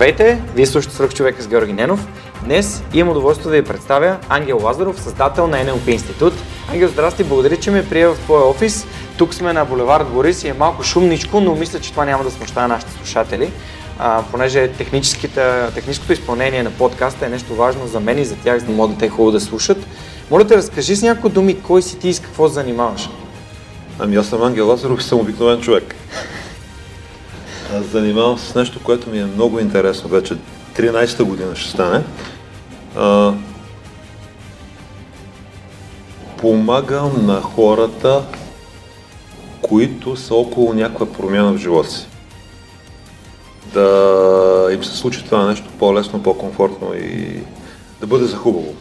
Здравейте! Вие слушате Свърх човека с Георги Ненов. Днес имам удоволствие да ви представя Ангел Лазаров, създател на NLP Институт. Ангел, здрасти, благодаря, че ме прие в твоя офис. Тук сме на булевард Борис и е малко шумничко, но мисля, че това няма да смущава нашите слушатели, а, понеже техническото изпълнение на подкаста е нещо важно за мен и за тях, за да могат да те хубаво да слушат. Моля те, разкажи с някои думи, кой си ти и с какво занимаваш? Ами аз съм Ангел Лазаров и съм обикновен човек. Занимавам с нещо, което ми е много интересно. Вече 13-та година ще стане. А, помагам на хората, които са около някаква промяна в живота си. Да им се случи това нещо по-лесно, по-комфортно и да бъде за хубаво.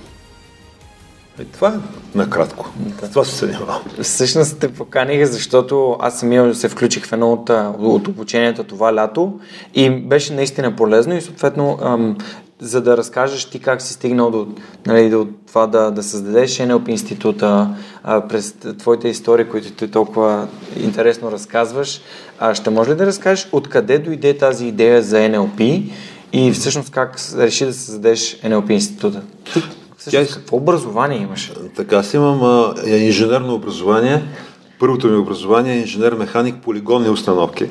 И това е накратко. Да. Това се занимавам. Всъщност те поканих, защото аз самия се включих в едно от, от обученията това лято и беше наистина полезно и съответно ам, за да разкажеш ти как си стигнал до, нали, до това да, да създадеш NLP института а, през твоите истории, които ти толкова интересно разказваш. А, ще може ли да разкажеш откъде дойде тази идея за NLP и всъщност как реши да създадеш NLP института? Тя... Какво образование имаш? Така, аз имам а, инженерно образование. Първото ми образование е инженер-механик полигонни установки.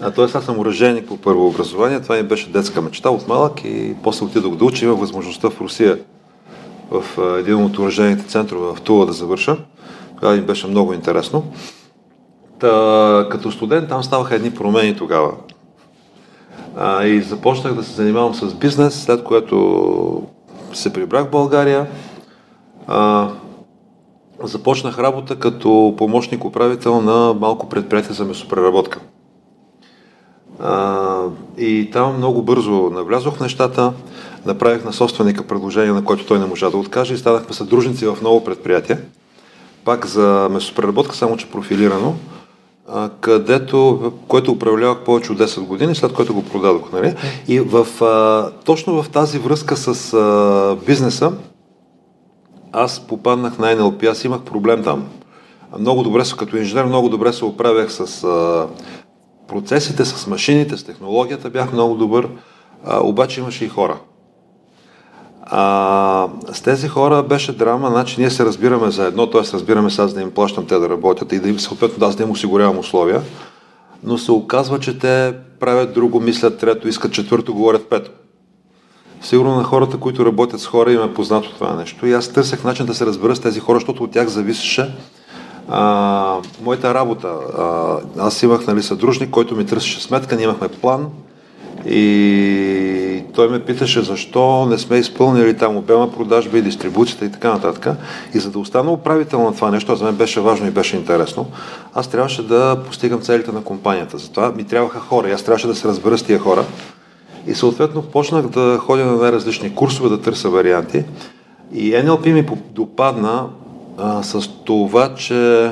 А, тоест аз съм оръжейник по първо образование. Това ми беше детска мечта от малък и после отидох да уча. Имах възможността в Русия в а, един от оръжейните центрове в Тула да завърша. Това ми беше много интересно. Та, като студент там ставаха едни промени тогава. А, и започнах да се занимавам с бизнес, след което се прибрах в България. А, започнах работа като помощник управител на малко предприятие за месопреработка. А, и там много бързо навлязох в нещата, направих на собственика предложение, на което той не можа да откаже и станахме съдружници в ново предприятие, пак за месопреработка, само че профилирано, а, където, което управлявах повече от 10 години, след което го продадох. Нали? И в, а, точно в тази връзка с а, бизнеса, аз попаднах на NLP, аз имах проблем там. Много добре се, като инженер, много добре се оправях с а, процесите, с машините, с технологията, бях много добър, а, обаче имаше и хора. А, с тези хора беше драма, значи ние се разбираме за едно, т.е. разбираме се аз да им плащам те да работят и да им съответно аз да им осигурявам условия, но се оказва, че те правят друго, мислят трето, искат четвърто, говорят пето. Сигурно на хората, които работят с хора, им е познато това нещо. И аз търсех начин да се разбера с тези хора, защото от тях зависеше а, моята работа. А, аз имах нали, съдружник, който ми търсеше сметка, ние имахме план, и той ме питаше защо не сме изпълнили там обема продажба и дистрибуцията и така нататък. И за да остана управител на това нещо, за мен беше важно и беше интересно, аз трябваше да постигам целите на компанията. Затова ми трябваха хора и аз трябваше да се разбера с тия хора. И съответно почнах да ходя на най-различни курсове, да търся варианти. И NLP ми допадна а, с това, че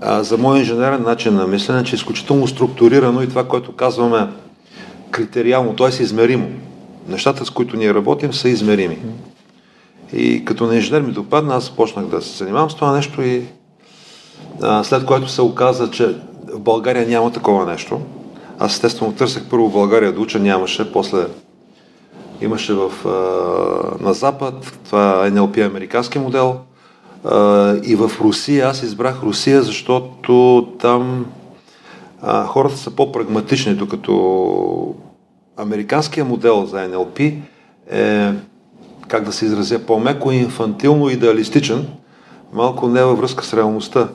а, за мой инженерен начин на мислене, че е изключително структурирано и това, което казваме критериално, т.е. измеримо. Нещата, с които ние работим, са измерими. И като на инженер ми допадна, аз почнах да се занимавам с това нещо и а, след което се оказа, че в България няма такова нещо. Аз естествено търсех първо България да уча, нямаше, после имаше в, а, на Запад, това е NLP американски модел, а, и в Русия, аз избрах Русия, защото там а, хората са по-прагматични, докато американския модел за NLP е, как да се изразя, по-меко, инфантилно, идеалистичен, малко не във връзка с реалността.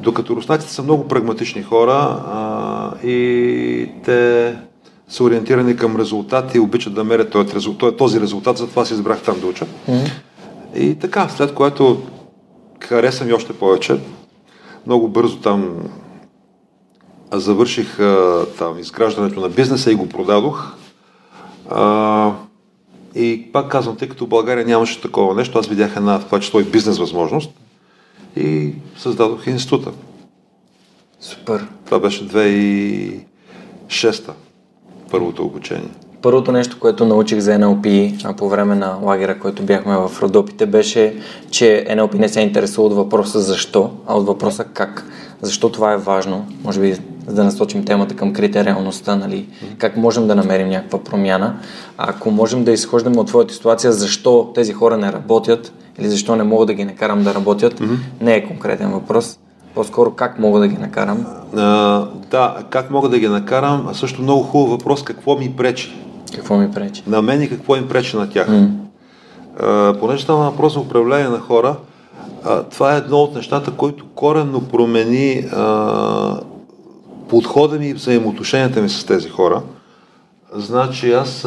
Докато руснаците са много прагматични хора а, и те са ориентирани към резултати и обичат да мерят този резултат, този резултат, затова си избрах там да уча. Mm-hmm. И така, след което харесам и още повече. Много бързо там завърших а, там изграждането на бизнеса и го продадох. А, И пак казвам, тъй като в България нямаше такова нещо, аз видях една, това число и бизнес възможност и създадох института. Супер. Това беше 2006-та, първото обучение. Първото нещо, което научих за NLP по време на лагера, който бяхме в Родопите, беше, че NLP не се интересува от въпроса защо, а от въпроса как. Защо това е важно? Може би за да насочим темата към крите реалността, нали? Как можем да намерим някаква промяна? Ако можем да изхождаме от твоята ситуация, защо тези хора не работят или защо не мога да ги накарам да работят, mm-hmm. не е конкретен въпрос. По-скоро как мога да ги накарам? А, да, как мога да ги накарам, а също много хубав въпрос, какво ми пречи? Какво ми пречи? На мен и какво им пречи на тях. Mm. А, понеже става въпрос за управление на хора, а, това е едно от нещата, които коренно промени а, подхода ми и взаимоотношенията ми с тези хора. Значи аз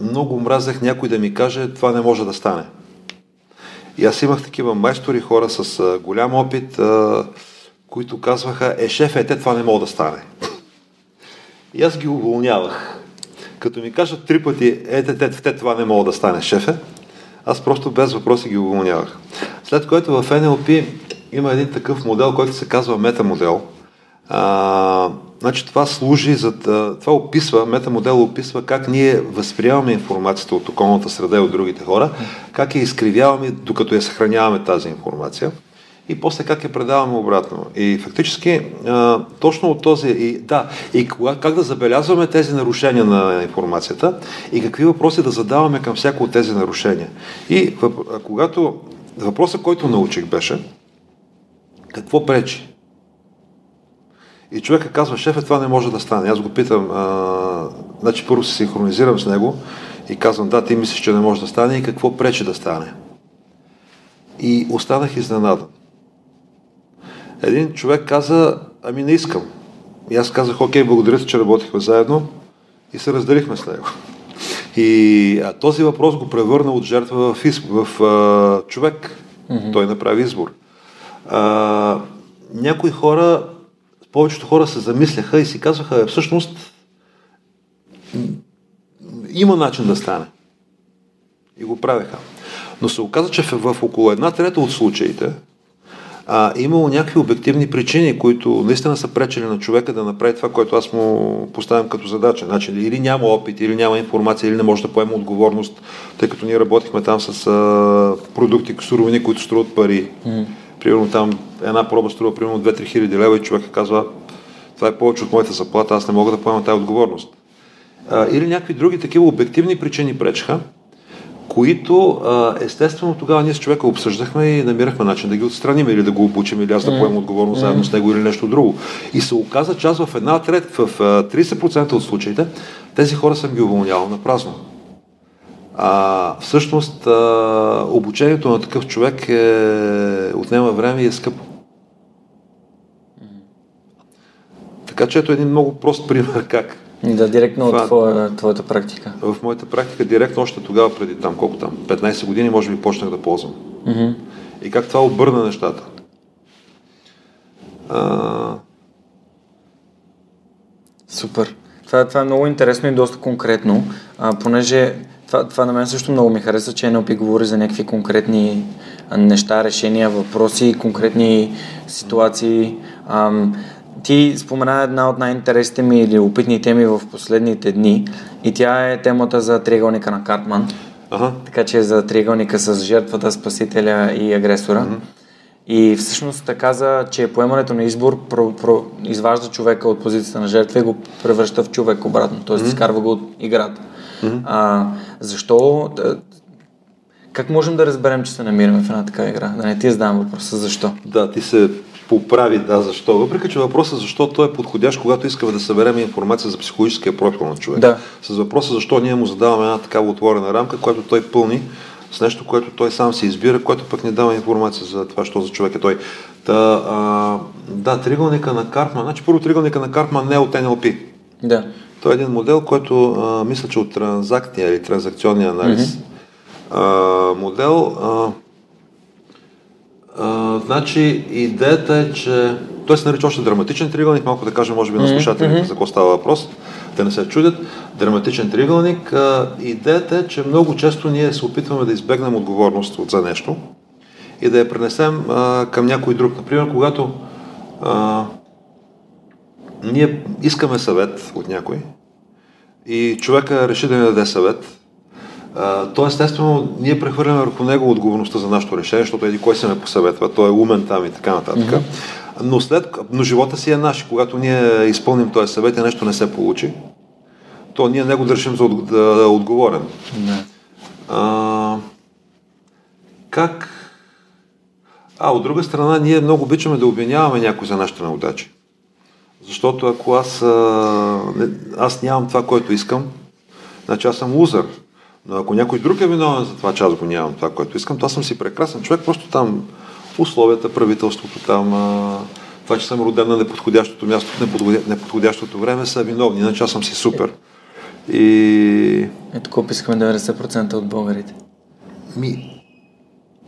много мразех някой да ми каже, това не може да стане. И аз имах такива майстори, хора с голям опит, които казваха, е, шеф, е, те това не може да стане. И аз ги уволнявах. Като ми кажат три пъти, е, те, те това не мога да стане, шефе, аз просто без въпроси ги уволнявах. След което в NLP има един такъв модел, който се казва метамодел. А, значи това служи за... Това описва, метамодел описва как ние възприемаме информацията от околната среда и от другите хора, как я изкривяваме, докато я съхраняваме тази информация и после как я предаваме обратно. И фактически а, точно от този, и, да, и кога, как да забелязваме тези нарушения на информацията и какви въпроси да задаваме към всяко от тези нарушения. И въп, когато въпросът, който научих беше какво пречи? И човека казва, шефе, това не може да стане. Аз го питам, а, значи първо се синхронизирам с него и казвам, да, ти мислиш, че не може да стане и какво пречи да стане. И останах изненадан. Един човек каза, ами не искам. И аз казах, окей, благодаря, че работихме заедно и се разделихме с него. И а, този въпрос го превърна от жертва в, изп... в а, човек. Mm-hmm. Той направи избор. А, някои хора, повечето хора се замисляха и си казваха, всъщност има начин да стане. И го правеха. Но се оказа, че в, около една трета от случаите а, имало някакви обективни причини, които наистина са пречели на човека да направи това, което аз му поставям като задача. Значи, или няма опит, или няма информация, или не може да поема отговорност, тъй като ние работихме там с а, продукти, суровини, които струват пари. Mm. Примерно там една проба струва примерно 2-3 хиляди лева и човека казва, това е повече от моята заплата, аз не мога да поема тази отговорност. А, или някакви други такива обективни причини пречеха които естествено тогава ние с човека обсъждахме и намирахме начин да ги отстраним или да го обучим или аз да поема отговорност заедно с него или нещо друго. И се оказа, че аз в една трет, в 30% от случаите тези хора съм ги уволнявал на празно. А, всъщност а, обучението на такъв човек е, отнема време и е скъпо. Така че ето един много прост пример как да, директно Това, от твоя, твоята практика. В моята практика директно още тогава, преди там, колко там, 15 години, може би почнах да ползвам. Mm-hmm. И как това обърна нещата. А... Супер. Това, това е много интересно и доста конкретно, а, понеже това, това на мен също много ми хареса, че NLP говори за някакви конкретни неща, решения, въпроси, конкретни ситуации. Ам, ти спомена една от най-интересните ми или опитни теми в последните дни и тя е темата за триъгълника на Картман. Ага. Така че за триъгълника с жертвата, спасителя и агресора. Ага. И всъщност така каза, че поемането на избор про, про, изважда човека от позицията на жертва и го превръща в човек обратно, т.е. изкарва го от играта. Mm-hmm. А, защо? Как можем да разберем, че се намираме в една така игра? Да не ти задавам въпроса защо. Да, ти се поправи, да, защо. Въпреки, че въпросът защо той е подходящ, когато искаме да съберем информация за психологическия профил на човек. Да. С въпроса защо ние му задаваме една такава отворена рамка, която той пълни с нещо, което той сам си избира, което пък не дава информация за това, що за човек е той. Та, а, да, тригълника на Картман. Значи първо тригълника на Картман не е от NLP. Да. Той е един модел, който а, мисля, че от транзактния или транзакционния анализ mm-hmm. а, модел. А, а, значи, идеята е, че той се нарича още драматичен триъгълник, малко да кажем, може би, на слушателите mm-hmm. за какво става въпрос. да не се чудят, драматичен триъгълник. А, идеята е, че много често ние се опитваме да избегнем отговорност за нещо и да я пренесем а, към някой друг. Например, когато а, ние искаме съвет от някой и човека реши да ни даде съвет, то естествено ние прехвърляме върху него отговорността за нашето решение, защото еди кой се ме посъветва, той е умен там и така нататък. Mm-hmm. Но, след, но живота си е наш. Когато ние изпълним този съвет и нещо не се получи, то ние него държим за да, е отговорен. Mm-hmm. А, как? А, от друга страна, ние много обичаме да обвиняваме някой за нашите неудачи. Защото ако аз, аз нямам това, което искам, значи аз съм лузър. Но ако някой друг е виновен за това, че аз го нямам това, което искам, то аз съм си прекрасен човек, просто там условията, правителството там, това, че съм роден на неподходящото място в неподходящото време са виновни, иначе аз съм си супер. И... Ето, описахме 90% от българите. Ми...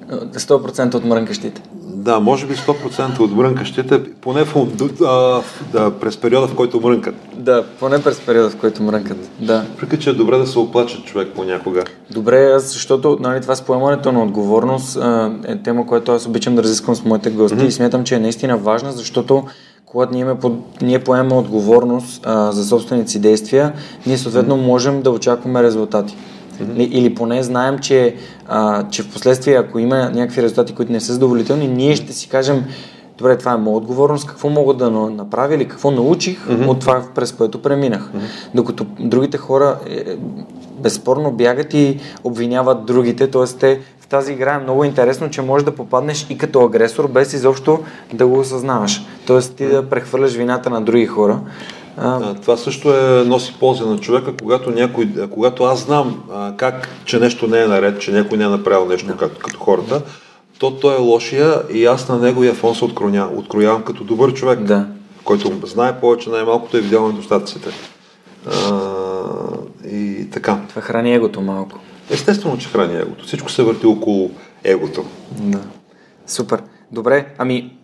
100% от мрънкащите. Да, може би 100% от мрънкащите, поне в, а, да, през периода, в който мрънкат. Да, поне през периода, в който мрънкат. Да. Въпреки, че е добре да се оплаче човек понякога. Добре, защото нали, това с поемането на отговорност е тема, която аз обичам да разисквам с моите гости mm-hmm. и смятам, че е наистина важна, защото когато ние, ние поемаме отговорност а, за собствените си действия, ние съответно можем да очакваме резултати. Mm-hmm. Или поне знаем, че, а, че в последствие, ако има някакви резултати, които не са задоволителни, ние ще си кажем, добре, това е моя отговорност, какво мога да направя или какво научих mm-hmm. от това, през което преминах. Mm-hmm. Докато другите хора е, безспорно бягат и обвиняват другите, т.е. те в тази игра е много интересно, че можеш да попаднеш и като агресор, без изобщо да го осъзнаваш. Т.е. ти да прехвърляш вината на други хора. А... Това също е, носи полза на човека, когато, някой, когато аз знам а, как, че нещо не е наред, че някой не е направил нещо да. като, като хората, то той е лошия и аз на неговия фон се откроня, откроявам като добър човек, да. който знае повече най-малкото е видял недостатъците. А, и така. Това храни егото малко. Естествено, че храни егото. Всичко се върти около егото. Да. Супер. Добре, ами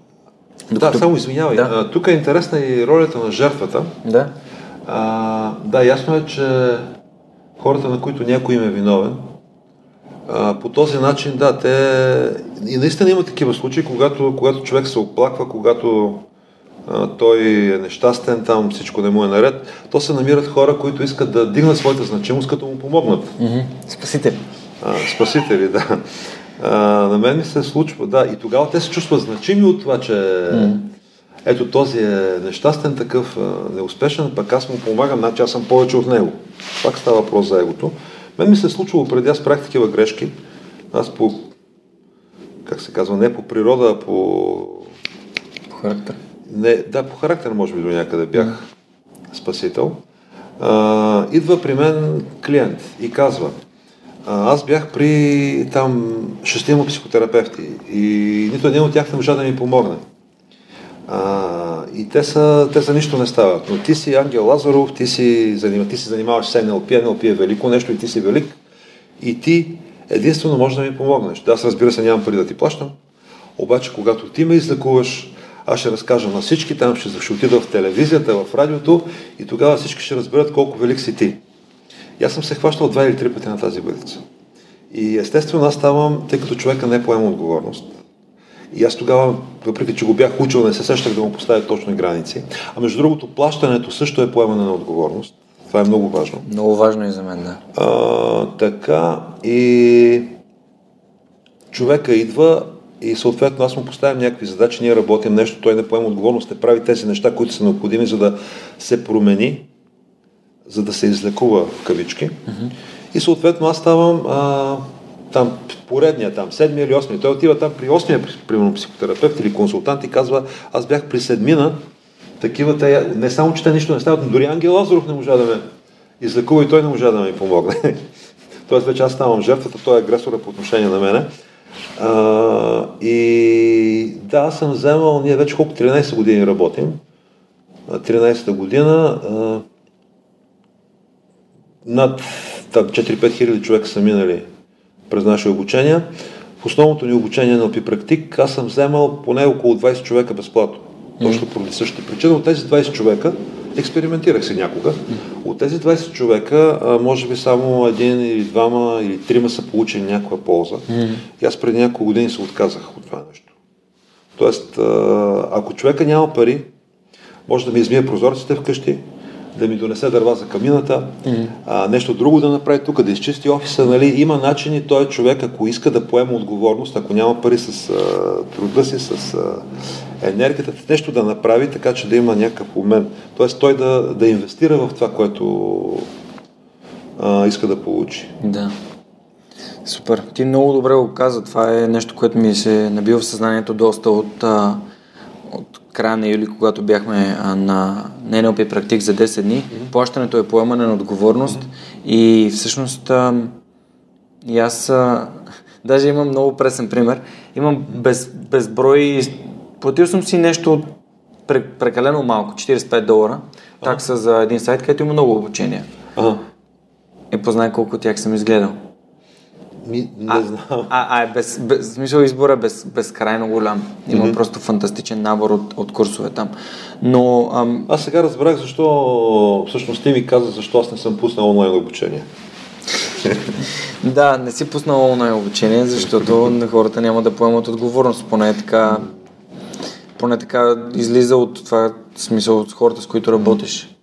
докато... Да, само извинявай. Да. тук е интересна и ролята на жертвата. Да. А, да, ясно е, че хората, на които някой им е виновен, а, по този начин, да, те... И наистина има такива случаи, когато, когато човек се оплаква, когато а, той е нещастен, там всичко не му е наред, то се намират хора, които искат да дигнат своята значимост, като му помогнат. Mm-hmm. Спасители. А, спасители, да. А, на мен ми се случва, да, и тогава те се чувстват значими от това, че mm. ето този е нещастен такъв, неуспешен, пък аз му помагам, значи аз съм повече от него. Пак става въпрос за егото. Мен ми се е случвало преди, аз правих такива грешки. Аз по, как се казва, не по природа, а по... По характер? Не, да, по характер може би до някъде бях mm. спасител. А, идва при мен клиент и казва, аз бях при там шестима психотерапевти и нито един от тях не можа да ми помогне. А, и те са, те са нищо не стават. Но ти си Ангел Лазаров, ти си, ти си занимаваш с NLP, NLP е велико нещо и ти си велик. И ти единствено можеш да ми помогнеш. Да, аз разбира се нямам пари да ти плащам, обаче когато ти ме излекуваш, аз ще разкажа на всички, там ще, ще отида в телевизията, в радиото и тогава всички ще разберат колко велик си ти. И аз съм се хващал два или три пъти на тази бъдица. И естествено аз ставам, тъй като човека не поема отговорност. И аз тогава, въпреки че го бях учил, не се сещах да му поставя точно граници. А между другото, плащането също е поемане на отговорност. Това е много важно. Много важно и за мен, да. А, така и човека идва и съответно аз му поставям някакви задачи, ние работим нещо, той не поема отговорност, не прави тези неща, които са необходими, за да се промени за да се излекува в кавички. Mm-hmm. И съответно аз ставам а, там поредния, там, седмия или осмия. Той отива там при осмия, примерно психотерапевт или консултант и казва, аз бях при седмина, такива те, не само, че те нищо не стават, но дори Ангел Лазаров не можа да ме излекува и той не можа да ми помогне. Тоест вече аз ставам жертвата, той е агресора по отношение на мене. А, и да, аз съм вземал, ние вече колко 13 години работим. 13-та година. А, над 4-5 хиляди човека са минали през наши обучения. В основното ни обучение на опи практик аз съм вземал поне около 20 човека безплатно. Точно поради същата причина. От тези 20 човека, експериментирах си някога. От тези 20 човека, може би само един или двама или трима са получили някаква полза. И аз преди няколко години се отказах от това нещо. Тоест, ако човека няма пари, може да ми измие прозорците вкъщи, да ми донесе дърва за камината, mm-hmm. а, нещо друго да направи тук, да изчисти офиса. Нали? Има начини той човек, ако иска да поема отговорност, ако няма пари с а, труда си, с а, енергията, нещо да направи, така че да има някакъв момент. Тоест той да, да инвестира в това, което а, иска да получи. Да. Супер. Ти много добре го каза. Това е нещо, което ми се набива в съзнанието доста от, а, от края на юли, когато бяхме а, на, NLP практик за 10 дни. Mm-hmm. Плащането е поемане на отговорност mm-hmm. и всъщност а, и аз а, даже имам много пресен пример. Имам без, безброй... Платил съм си нещо прекалено малко, 45 долара, такса за един сайт, където има много обучения. Ага. И познай колко тях съм изгледал. Ми, не а, знам. А, а е без, без, смисъл избора е без, безкрайно голям. Има mm-hmm. просто фантастичен набор от, от курсове там. Но, ам... Аз сега разбрах защо, всъщност ти ми каза защо аз не съм пуснал онлайн обучение. да, не си пуснал онлайн обучение, защото хората няма да поемат отговорност. Поне така, поне така излиза от това смисъл от хората, с които работиш.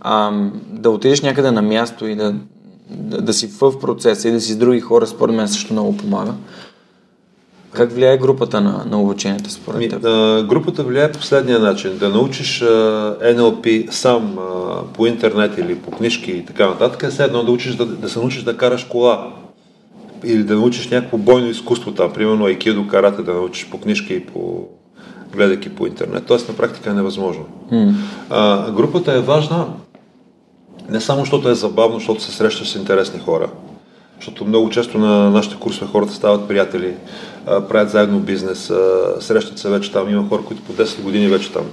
Ам, да отидеш някъде на място и да, да, да си в процеса и да си с други хора, според мен също много помага. Как влияе групата на, на обучението според теб? А, групата влияе последния начин. Да научиш а, NLP сам а, по интернет или по книжки и така нататък, е едно да, учиш, да, да се научиш да караш кола или да научиш някакво бойно изкуство там, примерно айкидо, карате, да научиш по книжки и по гледайки по интернет. Тоест на практика е невъзможно. Mm. А, групата е важна не само защото е забавно, защото се срещаш с интересни хора, защото много често на нашите курсове хората стават приятели, правят заедно бизнес, срещат се вече там. Има хора, които по 10 години вече там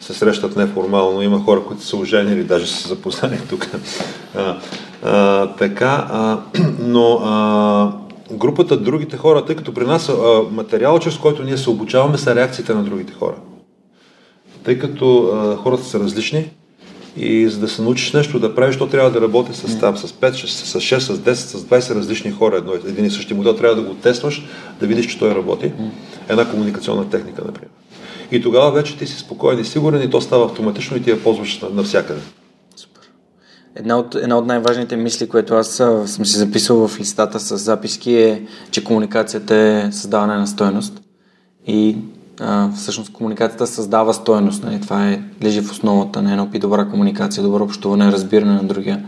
се срещат неформално. Има хора, които са оженили, даже са запознали тук. Така, но а, групата другите хора, тъй като при нас материал, чрез който ние се обучаваме, са реакциите на другите хора. Тъй като хората са различни, и за да се научиш нещо да правиш, то трябва да работи с там, с 5, с 6, с 10, с 20 различни хора. Едно, един и същи модел трябва да го тестваш, да видиш, че той работи. Една комуникационна техника, например. И тогава вече ти си спокоен и сигурен и то става автоматично и ти я ползваш навсякъде. Супер. Една от, една от най-важните мисли, което аз съм си записал в листата с записки е, че комуникацията е създаване на стоеност. И а, всъщност комуникацията създава стоеност. Нали? Това е, лежи в основата на NLP, добра комуникация, добро общуване, разбиране на другия.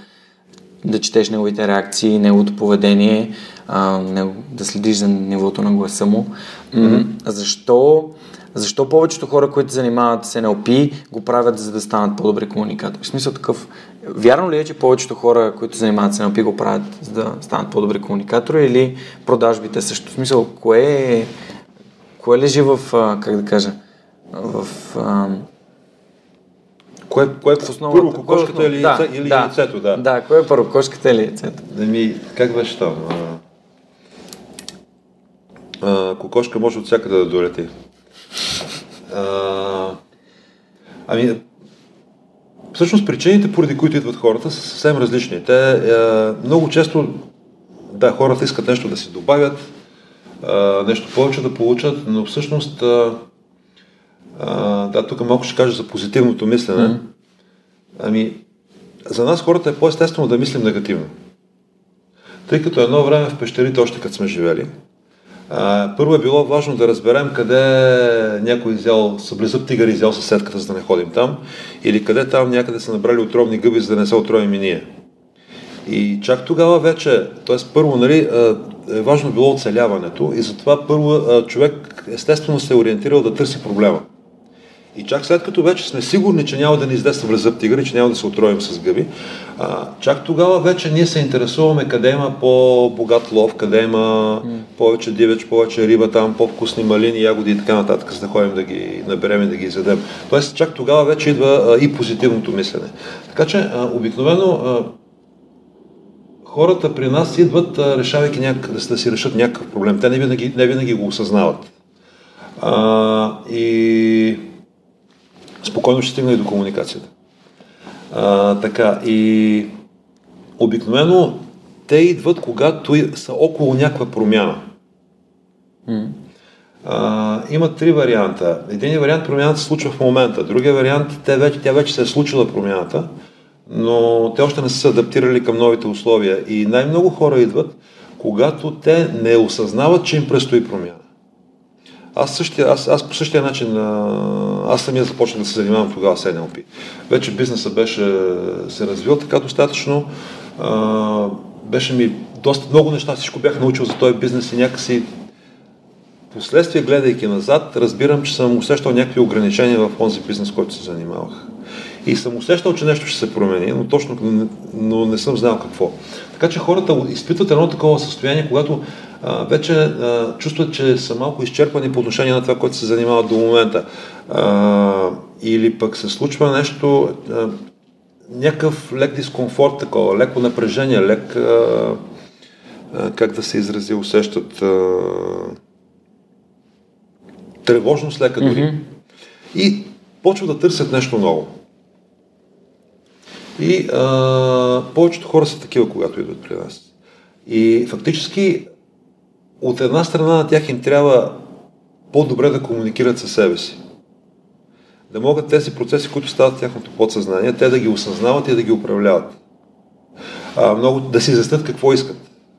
Да четеш неговите реакции, неговото поведение, а, него, да следиш за нивото на гласа му. Mm-hmm. Защо, защо повечето хора, които занимават с NLP, го правят за да станат по-добри комуникатори? В смисъл такъв, вярно ли е, че повечето хора, които занимават с NLP, го правят за да станат по-добри комуникатори или продажбите също? В смисъл, кое е Кое лежи в, а, как да кажа, в... А, Кое, кое е в основата? Първо кокошката или, да, или да, яйцето, да. Да, кое е първо, кокошката или яйцето? Ами, как беше там? А, кокошка може от всякъде да долети. А, ами, всъщност причините, поради които идват хората, са съвсем различни. Те а, много често, да, хората искат нещо да си добавят, а, нещо повече да получат, но всъщност, а, а, да, тук малко ще кажа за позитивното мислене. Mm-hmm. Ами, за нас хората е по-естествено да мислим негативно. Тъй като едно време в пещерите, още като сме живели, а, първо е било важно да разберем къде някой изял, съблизъб тигър изял съседката, за да не ходим там, или къде там някъде са набрали отровни гъби, за да не се отровим и ние. И чак тогава вече, т.е. първо, нали, е важно било оцеляването и затова първо човек естествено се е ориентирал да търси проблема. И чак след като вече сме сигурни, че няма да ни издейства влезат тигър че няма да се отроим с гъби, а, чак тогава вече ние се интересуваме къде има по-богат лов, къде има повече дивеч, повече риба, там по-вкусни малини, ягоди и така нататък, за да ходим да ги наберем и да ги изядем. Тоест, чак тогава вече идва а, и позитивното мислене. Така че, а, обикновено, а, хората при нас идват, решавайки някак, да, си решат някакъв проблем. Те не винаги, не винаги го осъзнават. А, и спокойно ще стигне и до комуникацията. А, така, и обикновено те идват, когато са около някаква промяна. Mm. А, има три варианта. Един вариант промяната се случва в момента, другия вариант те вече, тя вече се е случила промяната, но те още не са се адаптирали към новите условия. И най-много хора идват, когато те не осъзнават, че им предстои промяна. Аз, същия, аз, аз по същия начин, аз самия започнах да се занимавам тогава с NLP. Вече бизнеса беше се развил така достатъчно, а, беше ми доста много неща, всичко бях научил за този бизнес и някакси последствие, гледайки назад, разбирам, че съм усещал някакви ограничения в този бизнес, който се занимавах. И съм усещал, че нещо ще се промени, но точно но не съм знал какво. Така че хората изпитват едно такова състояние, когато а, вече а, чувстват, че са малко изчерпани по отношение на това, което се занимават до момента. А, или пък се случва нещо, а, някакъв лек дискомфорт, такова, леко напрежение, лек, а, а, как да се изрази, усещат а, тревожност лека дори. Mm-hmm. И почват да търсят нещо ново. И а, повечето хора са такива, когато идват при нас. И фактически от една страна на тях им трябва по-добре да комуникират със себе си. Да могат тези процеси, които стават в тяхното подсъзнание, те да ги осъзнават и да ги управляват. А, много да си изяснят какво искат.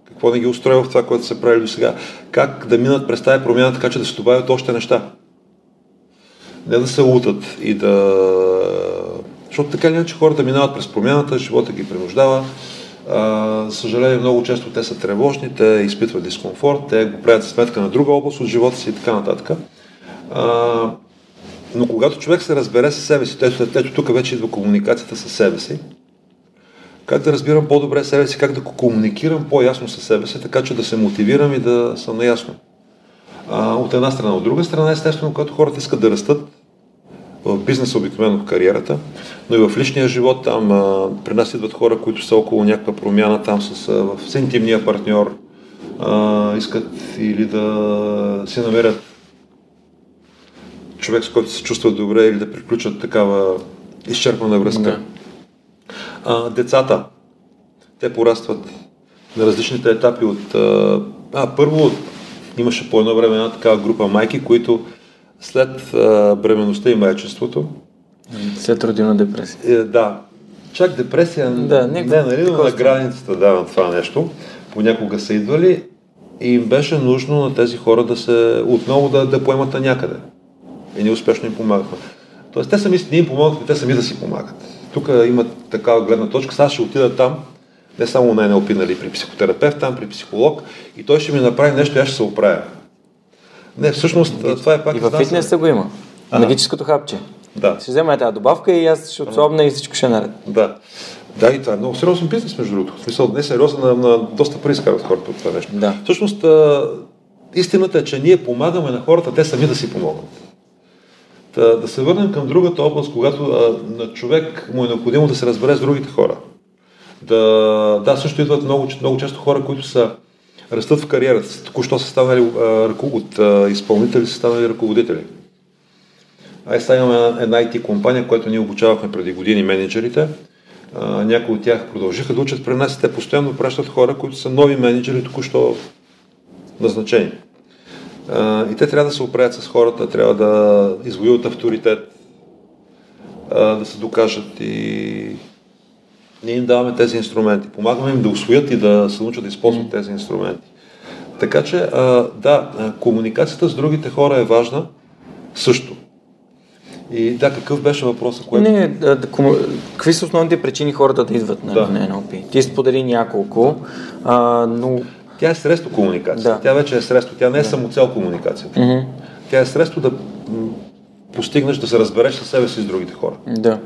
Какво не ги устроя в това, което са правили до сега. Как да минат през тази промяна, така че да се добавят още неща. Не да се лутат и да... Защото така или иначе хората минават през промяната, живота ги принуждава, съжаление, много често те са тревожни, те изпитват дискомфорт, те го правят за сметка на друга област от живота си и така нататък. А, но когато човек се разбере със себе си, ето, ето тук вече идва комуникацията със себе си, как да разбирам по-добре себе си, как да комуникирам по-ясно със себе си, така че да се мотивирам и да съм наясно. А, от една страна. От друга страна, естествено, когато хората искат да растат, в бизнеса, обикновено в кариерата, но и в личния живот. Там а, при нас идват хора, които са около някаква промяна там с, а, в интимния партньор. А, искат или да си намерят човек, с който се чувстват добре или да приключат такава изчерпана връзка. Да. А, децата, те порастват на различните етапи от... А, а първо имаше по едно време една такава група майки, които след а, бременността и майчеството. След родина депресия. Е, да. Чак депресия, да, не, не нали, на границата да, на това нещо. Понякога са идвали и им беше нужно на тези хора да се отново да, да поемат на някъде. И ние успешно им помагахме. Тоест, те сами, ние им помогнахме, те сами да си помагат. Тук има такава гледна точка. Сега ще отида там, не само на НЛП, нали, при психотерапевт, там при психолог, и той ще ми направи нещо и аз ще се оправя. Не, всъщност Магич... това е пак... И в фитнеса го има. А, Магическото хапче. Да. Ще взема тази добавка и аз ще отслабна и всичко ще е наред. Да. Да, и това е много сериозен бизнес, между другото. В смисъл, не е сериозен, на, на доста пари изкарват хората от това нещо. Да. Всъщност, а, истината е, че ние помагаме на хората, те сами да си помогнат. Та, да се върнем към другата област, когато а, на човек му е необходимо да се разбере с другите хора. Да, да също идват много, много често хора, които са растат в кариерата. Току-що са станали от изпълнители, са станали ръководители. Ай сега имаме една IT компания, която ние обучавахме преди години менеджерите. някои от тях продължиха да учат при нас и те постоянно пращат хора, които са нови менеджери, току-що назначени. и те трябва да се оправят с хората, трябва да извоюват авторитет, да се докажат и ние им даваме тези инструменти. Помагаме им да освоят и да се научат да използват тези инструменти. Така че, а, да, комуникацията с другите хора е важна също. И да, какъв беше въпросът? Което... Не, да, да, кому... какви са основните причини хората да идват на, да. на NLP? Ти сподели няколко, а, но... Тя е средство комуникация. Да. Тя вече е средство. Тя не е да. самоцел комуникацията. Mm-hmm. Тя е средство да постигнеш да се разбереш със себе си с другите хора. Да.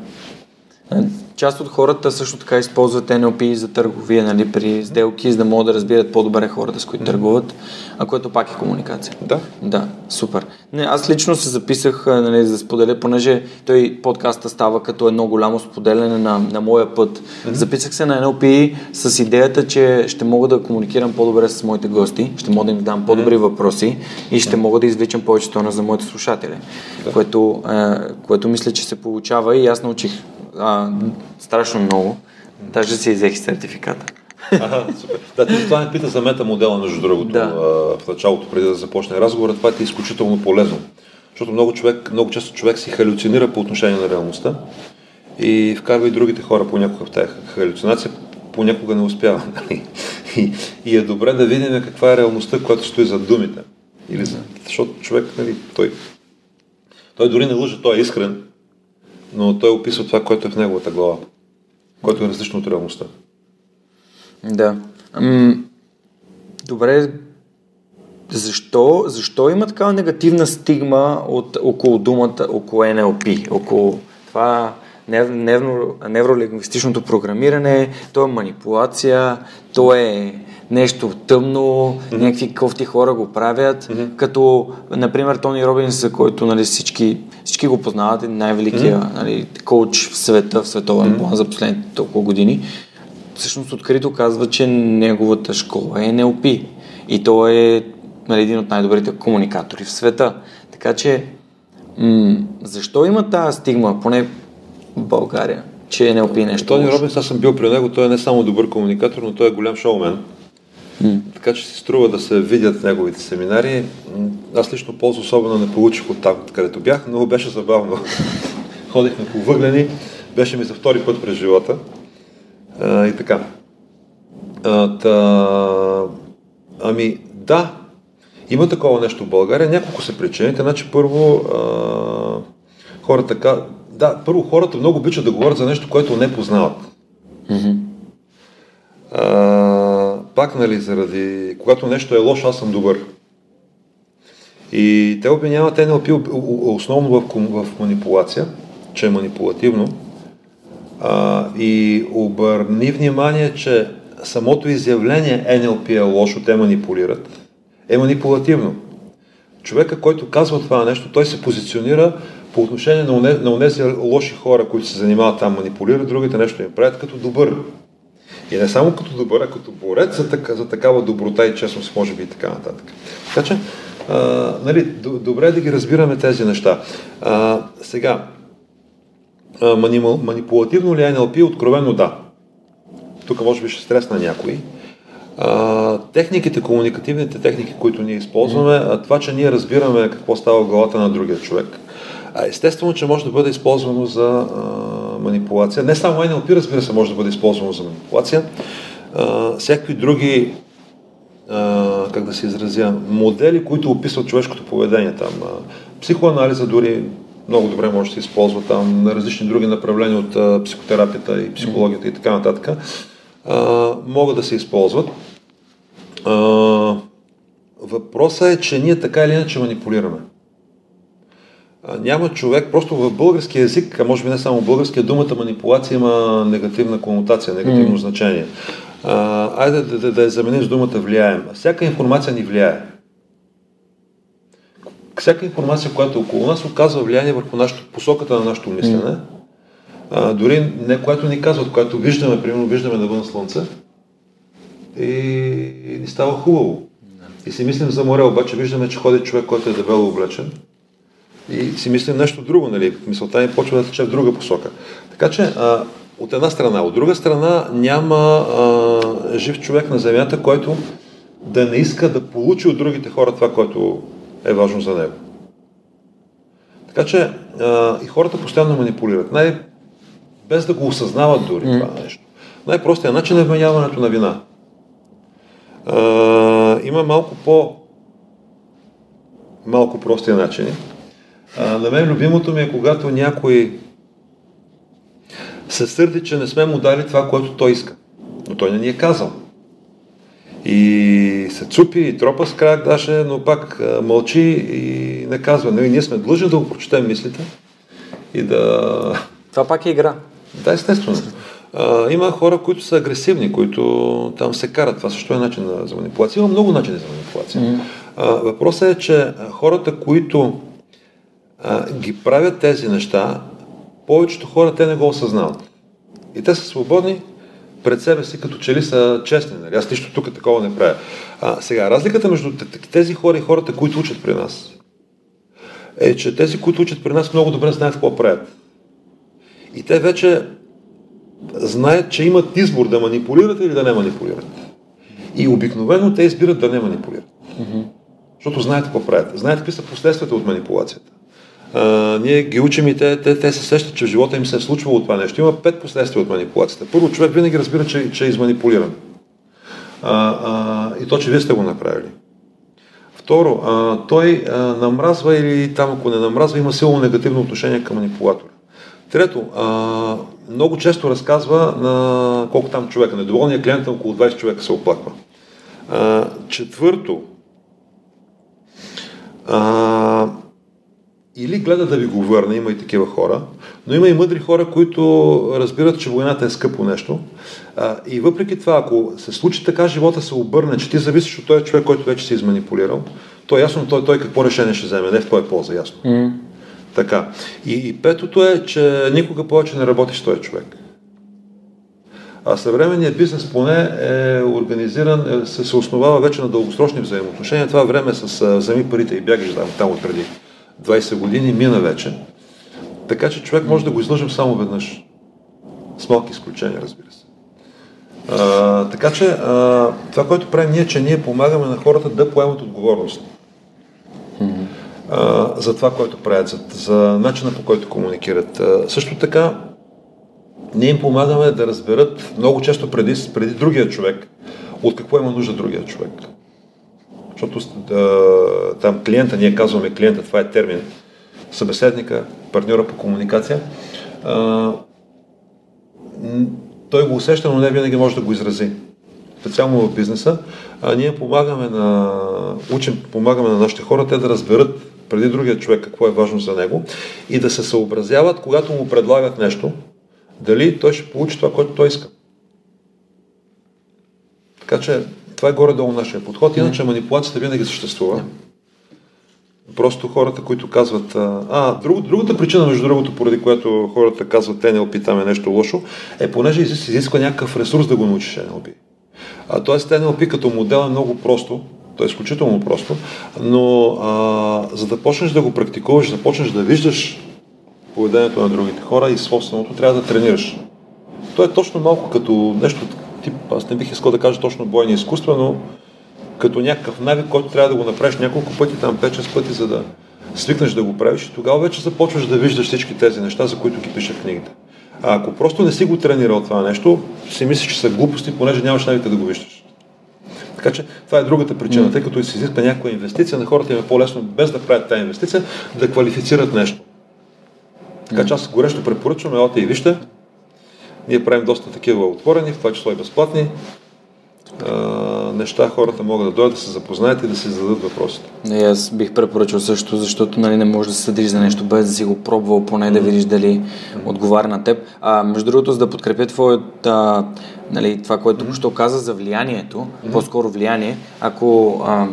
Част от хората също така използват NLP за търговия, нали, при сделки, за да могат да разбират по-добре хората, с които търгуват, а което пак е комуникация. Да. Да, супер. Не, аз лично се записах нали, за да споделя, понеже той подкаста става като едно голямо споделяне на, на моя път. Mm-hmm. Записах се на NLP с идеята, че ще мога да комуникирам по-добре с моите гости, ще мога да им дам по-добри mm-hmm. въпроси и ще мога да извличам повече тона за моите слушатели, да. което, е, което мисля, че се получава и аз научих а, страшно много. Даже си взех сертификата. Ага, супер. Да, ти това не пита за метамодела, между другото, Да. в началото, преди да започне разговора. Това ти е изключително полезно. Защото много, човек, много често човек си халюцинира по отношение на реалността и вкарва и другите хора понякога в тази халюцинация, понякога не успява. нали? И, и е добре да видим каква е реалността, която стои зад думите. Или за, защото човек, нали, той, той дори не лъже, той е искрен, но той описва това, което е в неговата глава, което е различно от реалността. Да. М- добре, защо, защо има такава негативна стигма от, около думата, около NLP, около това нев, невро, невролингвистичното програмиране, то е манипулация, то е нещо тъмно, mm-hmm. някакви кофти хора го правят, mm-hmm. като, например, Тони Робинс, за който нали, всички, всички го познават, е най-великия mm-hmm. нали, коуч в света, в световен план mm-hmm. за последните толкова години всъщност открито казва, че неговата школа е NLP. И той е нали, един от най-добрите комуникатори в света. Така че, м- защо има тази стигма, поне в България, че е нещо Тони? Робинс, аз съм бил при него, той е не само добър комуникатор, но той е голям шоумен. М. Така че си струва да се видят неговите семинари. Аз лично полза особено не получих от там, където бях, но беше забавно. Ходихме по въглени, беше ми за втори път през живота. А, и така. А, та... Ами, да, има такова нещо в България. Няколко са причините. Значи, първо, а, хората така... Да, първо хората много обичат да говорят за нещо, което не познават. А, пак, нали, заради... Когато нещо е лошо, аз съм добър. И те обвиняват NLP о- основно в, в манипулация, че е манипулативно. А, и обърни внимание, че самото изявление NLP е лошо, те манипулират, е манипулативно. Човека, който казва това нещо, той се позиционира по отношение на, онези лоши хора, които се занимават там, манипулират, другите нещо им правят като добър. И не само като добър, а като борец за, така, за такава доброта и честност, може би и така нататък. Така че, а, нали, добре е да ги разбираме тези неща. А, сега, а, мани- манипулативно ли е NLP? Откровено да. Тук може би ще стресна някой. А, техниките, комуникативните техники, които ние използваме, а, това, че ние разбираме какво става в главата на другия човек, естествено, че може да бъде използвано за а, манипулация. Не само NLP, разбира се, може да бъде използвано за манипулация. А, всякакви други а, как да се изразя, модели, които описват човешкото поведение там. А, психоанализа дори много добре може да се използва там на различни други направления от а, психотерапията и психологията и така нататък. А, могат да се използват. А, въпросът е, че ние така или иначе манипулираме. Няма човек, просто в български язик, а може би не само българския, думата манипулация има негативна конотация, негативно mm. значение. А, айде да, да, да я заменим с думата влияем. Всяка информация ни влияе. Всяка информация, която е около нас, оказва влияние върху нашото, посоката на нашето мислене. Mm. А, дори не което ни казват, което виждаме, примерно виждаме навън слънце и, и ни става хубаво. И си мислим за море, обаче виждаме, че ходи човек, който е дебело облечен и си мислим нещо друго, нали? Мисълта ни почва да тече в друга посока. Така че, а, от една страна. От друга страна, няма а, жив човек на Земята, който да не иска да получи от другите хора това, което е важно за него. Така че а, и хората постоянно манипулират. Най- без да го осъзнават дори mm. това нещо. Най-простият начин е вменяването на вина. А, има малко по малко простия начини. А, на мен любимото ми е когато някой се сърди, че не сме му дали това, което той иска. Но той не ни е казал. И се цупи, и тропа с крак даже, но пак а, мълчи и не казва. Но и ние сме длъжни да го прочетем мислите и да... Това пак е игра. Да, естествено. А, има хора, които са агресивни, които там се карат. Това също е начин за манипулация. Има много начини за манипулация. Mm. А, въпросът е, че хората, които а, ги правят тези неща, повечето хора те не го осъзнават. И те са свободни пред себе си, като че ли са честни. Нали? Аз нищо тук такова не правя. А, сега, разликата между тези хора и хората, които учат при нас, е, че тези, които учат при нас, много добре знаят какво правят. и те вече знаят, че имат избор да манипулират или да не манипулират. И обикновено те избират да не манипулират. Mm-hmm. Защото знаят какво правят. Знаят какви са последствията от манипулацията. Ние ги учим и те, те, те се сещат, че в живота им се е случвало това нещо. Има пет последствия от манипулацията. Първо, човек винаги разбира, че, че е изманипулиран. А, а, и то, че вие сте го направили. Второ, а, той а, намразва или там, ако не намразва, има силно негативно отношение към манипулатора. Трето, а, много често разказва на колко там човека, недоволният клиент около 20 човека се оплаква. А, четвърто, а, или гледа да ви го върне, има и такива хора, но има и мъдри хора, които разбират, че войната е скъпо нещо. А, и въпреки това, ако се случи така, живота се обърне, че ти зависиш от този човек, който вече си изманипулирал, то е ясно той, той какво решение ще вземе, не в твоя полза, ясно. Mm. Така. И, и петото е, че никога повече не работиш с този човек. А съвременният бизнес поне е организиран, е, се, се основава вече на дългосрочни взаимоотношения. Това време с вземи парите и бягаш там, там от преди 20 години мина вече. Така че човек може да го излъжем само веднъж. С малки изключения, разбира се. А, така че а, това, което правим ние, че ние помагаме на хората да поемат отговорност. А, за това, което правят, за, за начина по който комуникират. А, също така, ние им помагаме да разберат много често преди, преди другия човек от какво има нужда другия човек. Защото да, там клиента, ние казваме клиента, това е термин, събеседника, партньора по комуникация, а, той го усеща, но не винаги може да го изрази. Специално в бизнеса, а ние помагаме на, учим, помагаме на нашите хора те да разберат преди другия човек какво е важно за него и да се съобразяват, когато му предлагат нещо, дали той ще получи това, което той иска. Така че това е горе-долу нашия подход. Иначе манипулацията винаги съществува. Просто хората, които казват... А, друг, другата причина, между другото, поради която хората казват NLP там е нещо лошо, е понеже изисква някакъв ресурс да го научиш NLP. А, тоест NLP като модел е много просто, то е изключително просто, но а, за да почнеш да го практикуваш, да почнеш да виждаш поведението на другите хора и собственото, трябва да тренираш. То е точно малко като нещо тип, аз не бих искал да кажа точно бойни изкуства, но като някакъв навик, който трябва да го направиш няколко пъти, там 5-6 пъти, за да свикнеш да го правиш и тогава вече започваш да виждаш всички тези неща, за които ги пиша в книгите. А ако просто не си го тренирал това нещо, си мислиш, че са глупости, понеже нямаш навика да го виждаш. Така че това е другата причина, тъй като се изисква някаква инвестиция, на хората им е по-лесно, без да правят тази инвестиция, да квалифицират нещо. Така че аз горещо препоръчвам, елате и вижте. Ние правим доста такива отворени, в това число и безплатни неща хората могат да дойдат да се запознаят и да се зададат въпросите. И аз бих препоръчал също, защото нали, не можеш да се съдиш за нещо без да си го пробвал, поне да видиш дали mm-hmm. отговаря на теб. А, между другото, за да подкрепя твоята, нали, това, което mm-hmm. що каза за влиянието, mm-hmm. по-скоро влияние, ако а,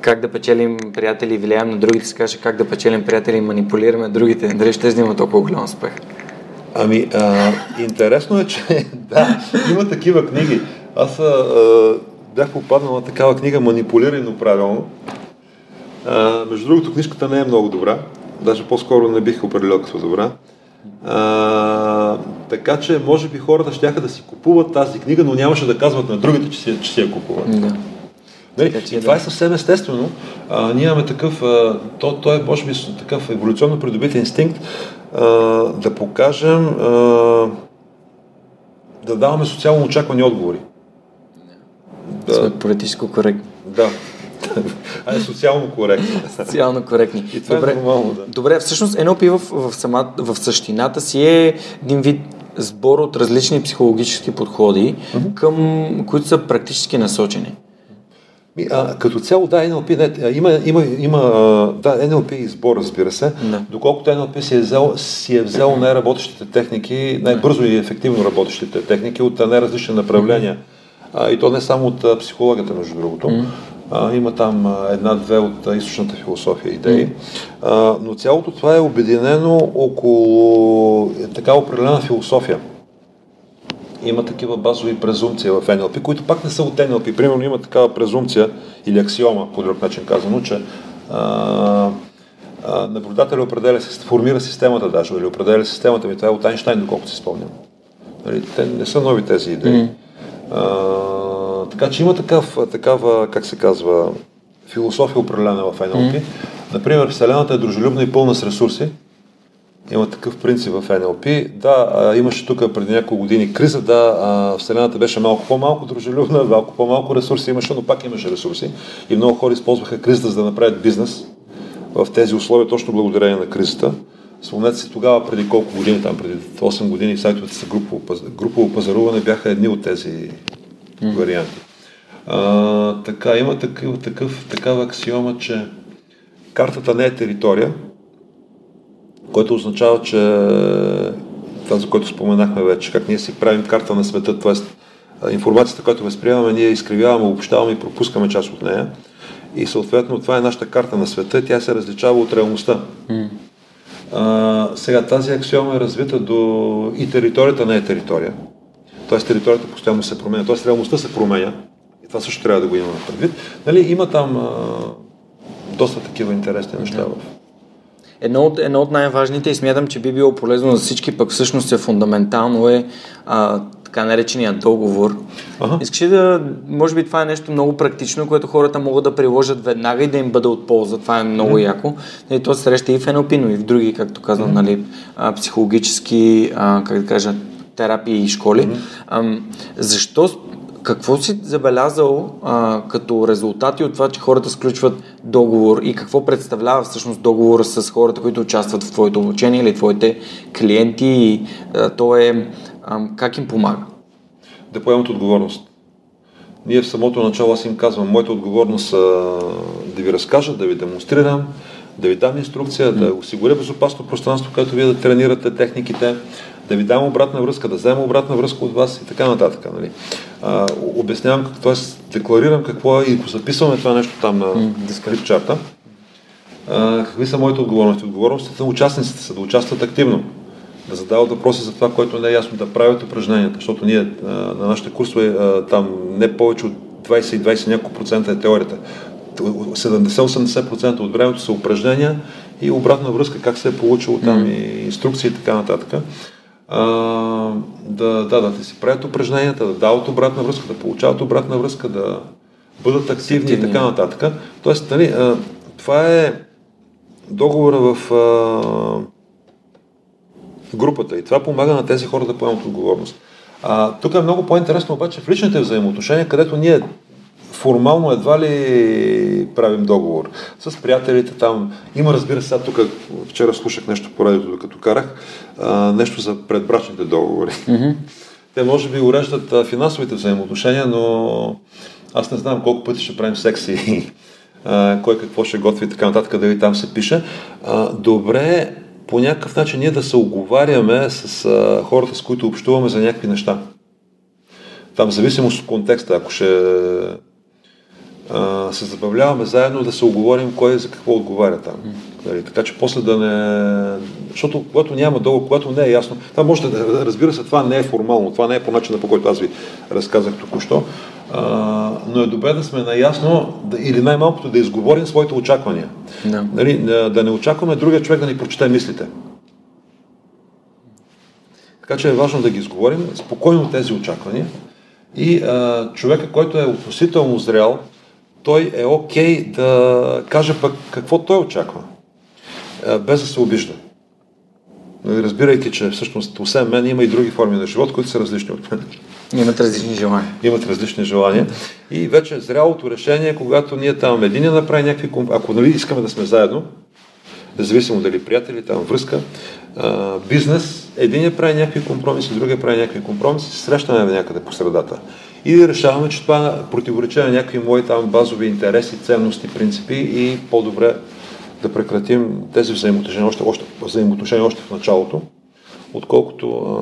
как да печелим приятели и влияем на другите, се каже как да печелим приятели и манипулираме другите, дали ще да има толкова голям успех? Ами, а, интересно е, че да, има такива книги. Аз а, бях попаднал на такава книга Манипулирано правилно. А, между другото, книжката не е много добра. Даже по-скоро не бих определил като добра. А, така че, може би хората ще да си купуват тази книга, но нямаше да казват на другите, че си, че си я купуват. Да. Нали? Така, и това да. е съвсем естествено. А, ние имаме такъв, а, то, то е може би такъв еволюционно придобит инстинкт да покажем, да даваме социално очаквани отговори. Да. Сме политическо коректни. Да. А е социално коректни. Социално коректни. И това е Добре. е нормално, да. Добре, всъщност NLP в, в, сама, в същината си е един вид сбор от различни психологически подходи, uh-huh. към които са практически насочени. А, като цяло, да, NLP, не, има, има, има, да, NLP е избор, разбира се, да. доколкото NLP си е взел, си е взел най-работещите техники, най-бързо и ефективно работещите техники от най-различни направления. А, и то не само от психологията, между другото. Mm. А, има там една-две от източната философия идеи. Mm. А, но цялото това е обединено около е, така определена философия има такива базови презумпции в NLP, които пак не са от NLP. Примерно има такава презумпция или аксиома, по друг начин казано, че а, а, наблюдателя определя, формира системата даже, или определя системата ми. Това е от Айнштайн, доколкото си спомням. Нали, те не са нови тези идеи. Mm. А, така че има такав, такава, как се казва, философия определена в NLP. Mm. Например, Вселената е дружелюбна и пълна с ресурси. Има такъв принцип в NLP. Да, а, имаше тук преди няколко години криза, да, а, Вселената беше малко по-малко дружелюбна, малко по-малко ресурси имаше, но пак имаше ресурси. И много хора използваха кризата, за да направят бизнес в тези условия, точно благодарение на кризата. Спомнете си тогава, преди колко години, там преди 8 години, сайтовете за групово, групово пазаруване бяха едни от тези варианти. А, така, има такъв, такъв, такава аксиома, че картата не е територия, което означава, че това, за което споменахме вече, как ние си правим карта на света, т.е. информацията, която възприемаме, ние изкривяваме, обобщаваме и пропускаме част от нея. И съответно това е нашата карта на света, тя се различава от реалността. Mm. А, сега тази аксиома е развита до и територията не е територия. Тоест територията постоянно се променя, т.е. реалността се променя. И това също трябва да го имаме предвид. Нали, има там а, доста такива интересни неща в Едно от, едно от най-важните и смятам, че би било полезно за всички, пък всъщност е фундаментално е а, така наречения договор. Ага. Искаш ли да, може би това е нещо много практично, което хората могат да приложат веднага и да им бъде от полза. Това е много mm-hmm. яко. И то се среща и в NLP, но и в други, както казвам, mm-hmm. нали, а, психологически, а, как да кажа, терапии и школи. Mm-hmm. А, защо какво си забелязал а, като резултати от това, че хората сключват договор и какво представлява всъщност договор с хората, които участват в твоето обучение или твоите клиенти и а, то е а, как им помага? Да поемат отговорност. Ние в самото начало аз им казвам, моята отговорност е да ви разкажа, да ви демонстрирам, да ви дам инструкция, да осигуря безопасно пространство, което вие да тренирате техниките, да ви дам обратна връзка, да взема обратна връзка от вас и така нататък. Нали? А, обяснявам, т.е. декларирам какво е и ако записваме това нещо там на скрипчарта, какви са моите отговорности? Отговорностите на участниците са да участват активно, да задават въпроси за това, което не е ясно, да правят упражненията, защото ние а, на нашите курсове а, там не повече от 20 и 20 няколко процента е теорията. 70-80% от времето са упражнения и обратна връзка, как се е получило там mm. и инструкции и така нататък а, да, да, да, да си правят упражненията, да дават обратна връзка, да получават обратна връзка, да бъдат активни, активни. и така нататък. Тоест, нали, а, това е договора в а, групата и това помага на тези хора да поемат отговорност. А, тук е много по-интересно обаче в личните взаимоотношения, където ние формално едва ли правим договор. С приятелите там. Има, разбира се, тук вчера слушах нещо по радиото, докато карах, а, нещо за предбрачните договори. Mm-hmm. Те може би уреждат финансовите взаимоотношения, но аз не знам колко пъти ще правим секси, а, кой какво ще готви и така нататък, дали там се пише. А, добре по някакъв начин ние да се оговаряме с а, хората, с които общуваме за някакви неща. Там, в зависимост от контекста, ако ще а, се забавляваме заедно да се оговорим кой за какво отговаря там. Нали, така че после да не... Защото когато няма долу, когато не е ясно, това може да, разбира се, това не е формално, това не е по начина, по който аз ви разказах току-що, а, но е добре да сме наясно да, или най-малкото да изговорим своите очаквания. Да. Нали, да не очакваме другия човек да ни прочете мислите. Така че е важно да ги изговорим спокойно тези очаквания и а, човека, който е относително зрял, той е окей okay да каже пък какво той очаква, без да се обижда. Разбирайки, че всъщност, освен мен, има и други форми на живот, които са различни от мен. Имат различни желания. Имат различни желания. И вече зрялото решение, когато ние там един направи някакви... Ако нали, искаме да сме заедно, независимо дали приятели, там връзка, бизнес, един прави някакви компромиси, другия прави някакви компромиси, срещаме някъде по средата и решаваме, че това противоречи на някакви мои там базови интереси, ценности, принципи и по-добре да прекратим тези взаимоотношения още, още, взаимоотношения още в началото, отколкото а,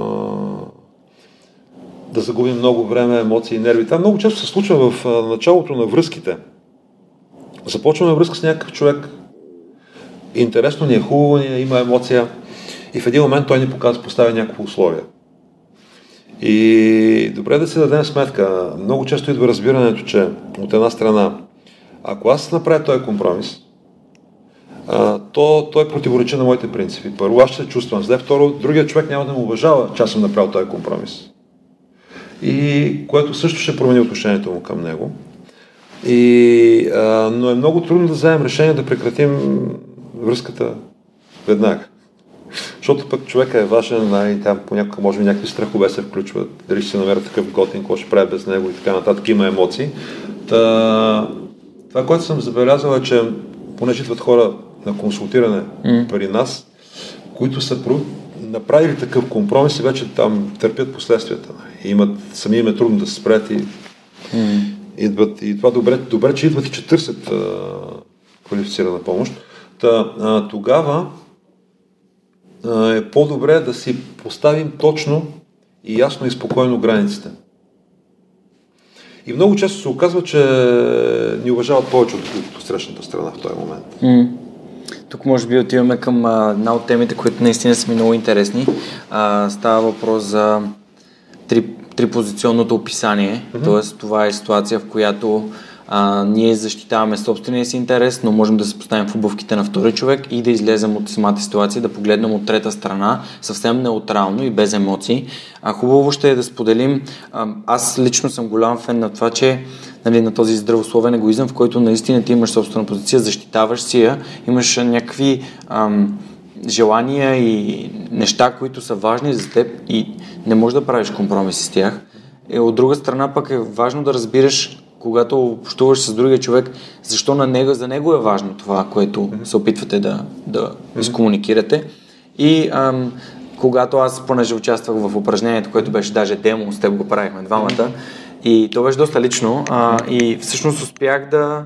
да загубим много време, емоции и нерви. Това много често се случва в а, началото на връзките. Започваме връзка с някакъв човек, интересно ни е, хубаво ни е, има емоция и в един момент той ни показва, поставя някакво условие. И добре да си дадем сметка. Много често идва разбирането, че от една страна, ако аз направя този компромис, а, то той противоречи на моите принципи. Първо, аз ще се чувствам зле. Второ, другия човек няма да ме уважава, че аз съм направил този компромис. И което също ще промени отношението му към него. И, а, но е много трудно да вземем решение да прекратим връзката веднага. Защото пък човека е важен и там понякога може би някакви страхове се включват, дали ще се намеря такъв готин, какво ще прави без него и така нататък, има емоции. Та, това, което съм забелязал е, че понеже идват хора на консултиране mm. при нас, които са направили такъв компромис и вече там търпят последствията. Имат, сами им е трудно да се спрят и mm. идват. И това добре, добре, че идват и че търсят а, квалифицирана помощ. Та, а, тогава е по-добре да си поставим точно и ясно и спокойно границите. И много често се оказва, че ни уважават повече от, срещната страна в този момент. Mm. Тук може би отиваме към а, една от темите, които наистина са ми много интересни. А, става въпрос за три, трипозиционното описание. Mm-hmm. Тоест, това е ситуация, в която а, ние защитаваме собствения си интерес, но можем да се поставим в обувките на втори човек и да излезем от самата ситуация, да погледнем от трета страна, съвсем неутрално и без емоции. А, хубаво ще е да споделим. А, аз лично съм голям фен на това, че нали, на този здравословен егоизъм, в който наистина ти имаш собствена позиция, защитаваш си я, имаш някакви ам, желания и неща, които са важни за теб и не можеш да правиш компромиси с тях. И от друга страна пък е важно да разбираш когато общуваш с другия човек, защо на него, за него е важно това, което mm-hmm. се опитвате да, да mm-hmm. изкомуникирате. И ам, когато аз, понеже участвах в упражнението, което беше даже демо, с теб го правихме двамата, и то беше доста лично, а, и всъщност успях да,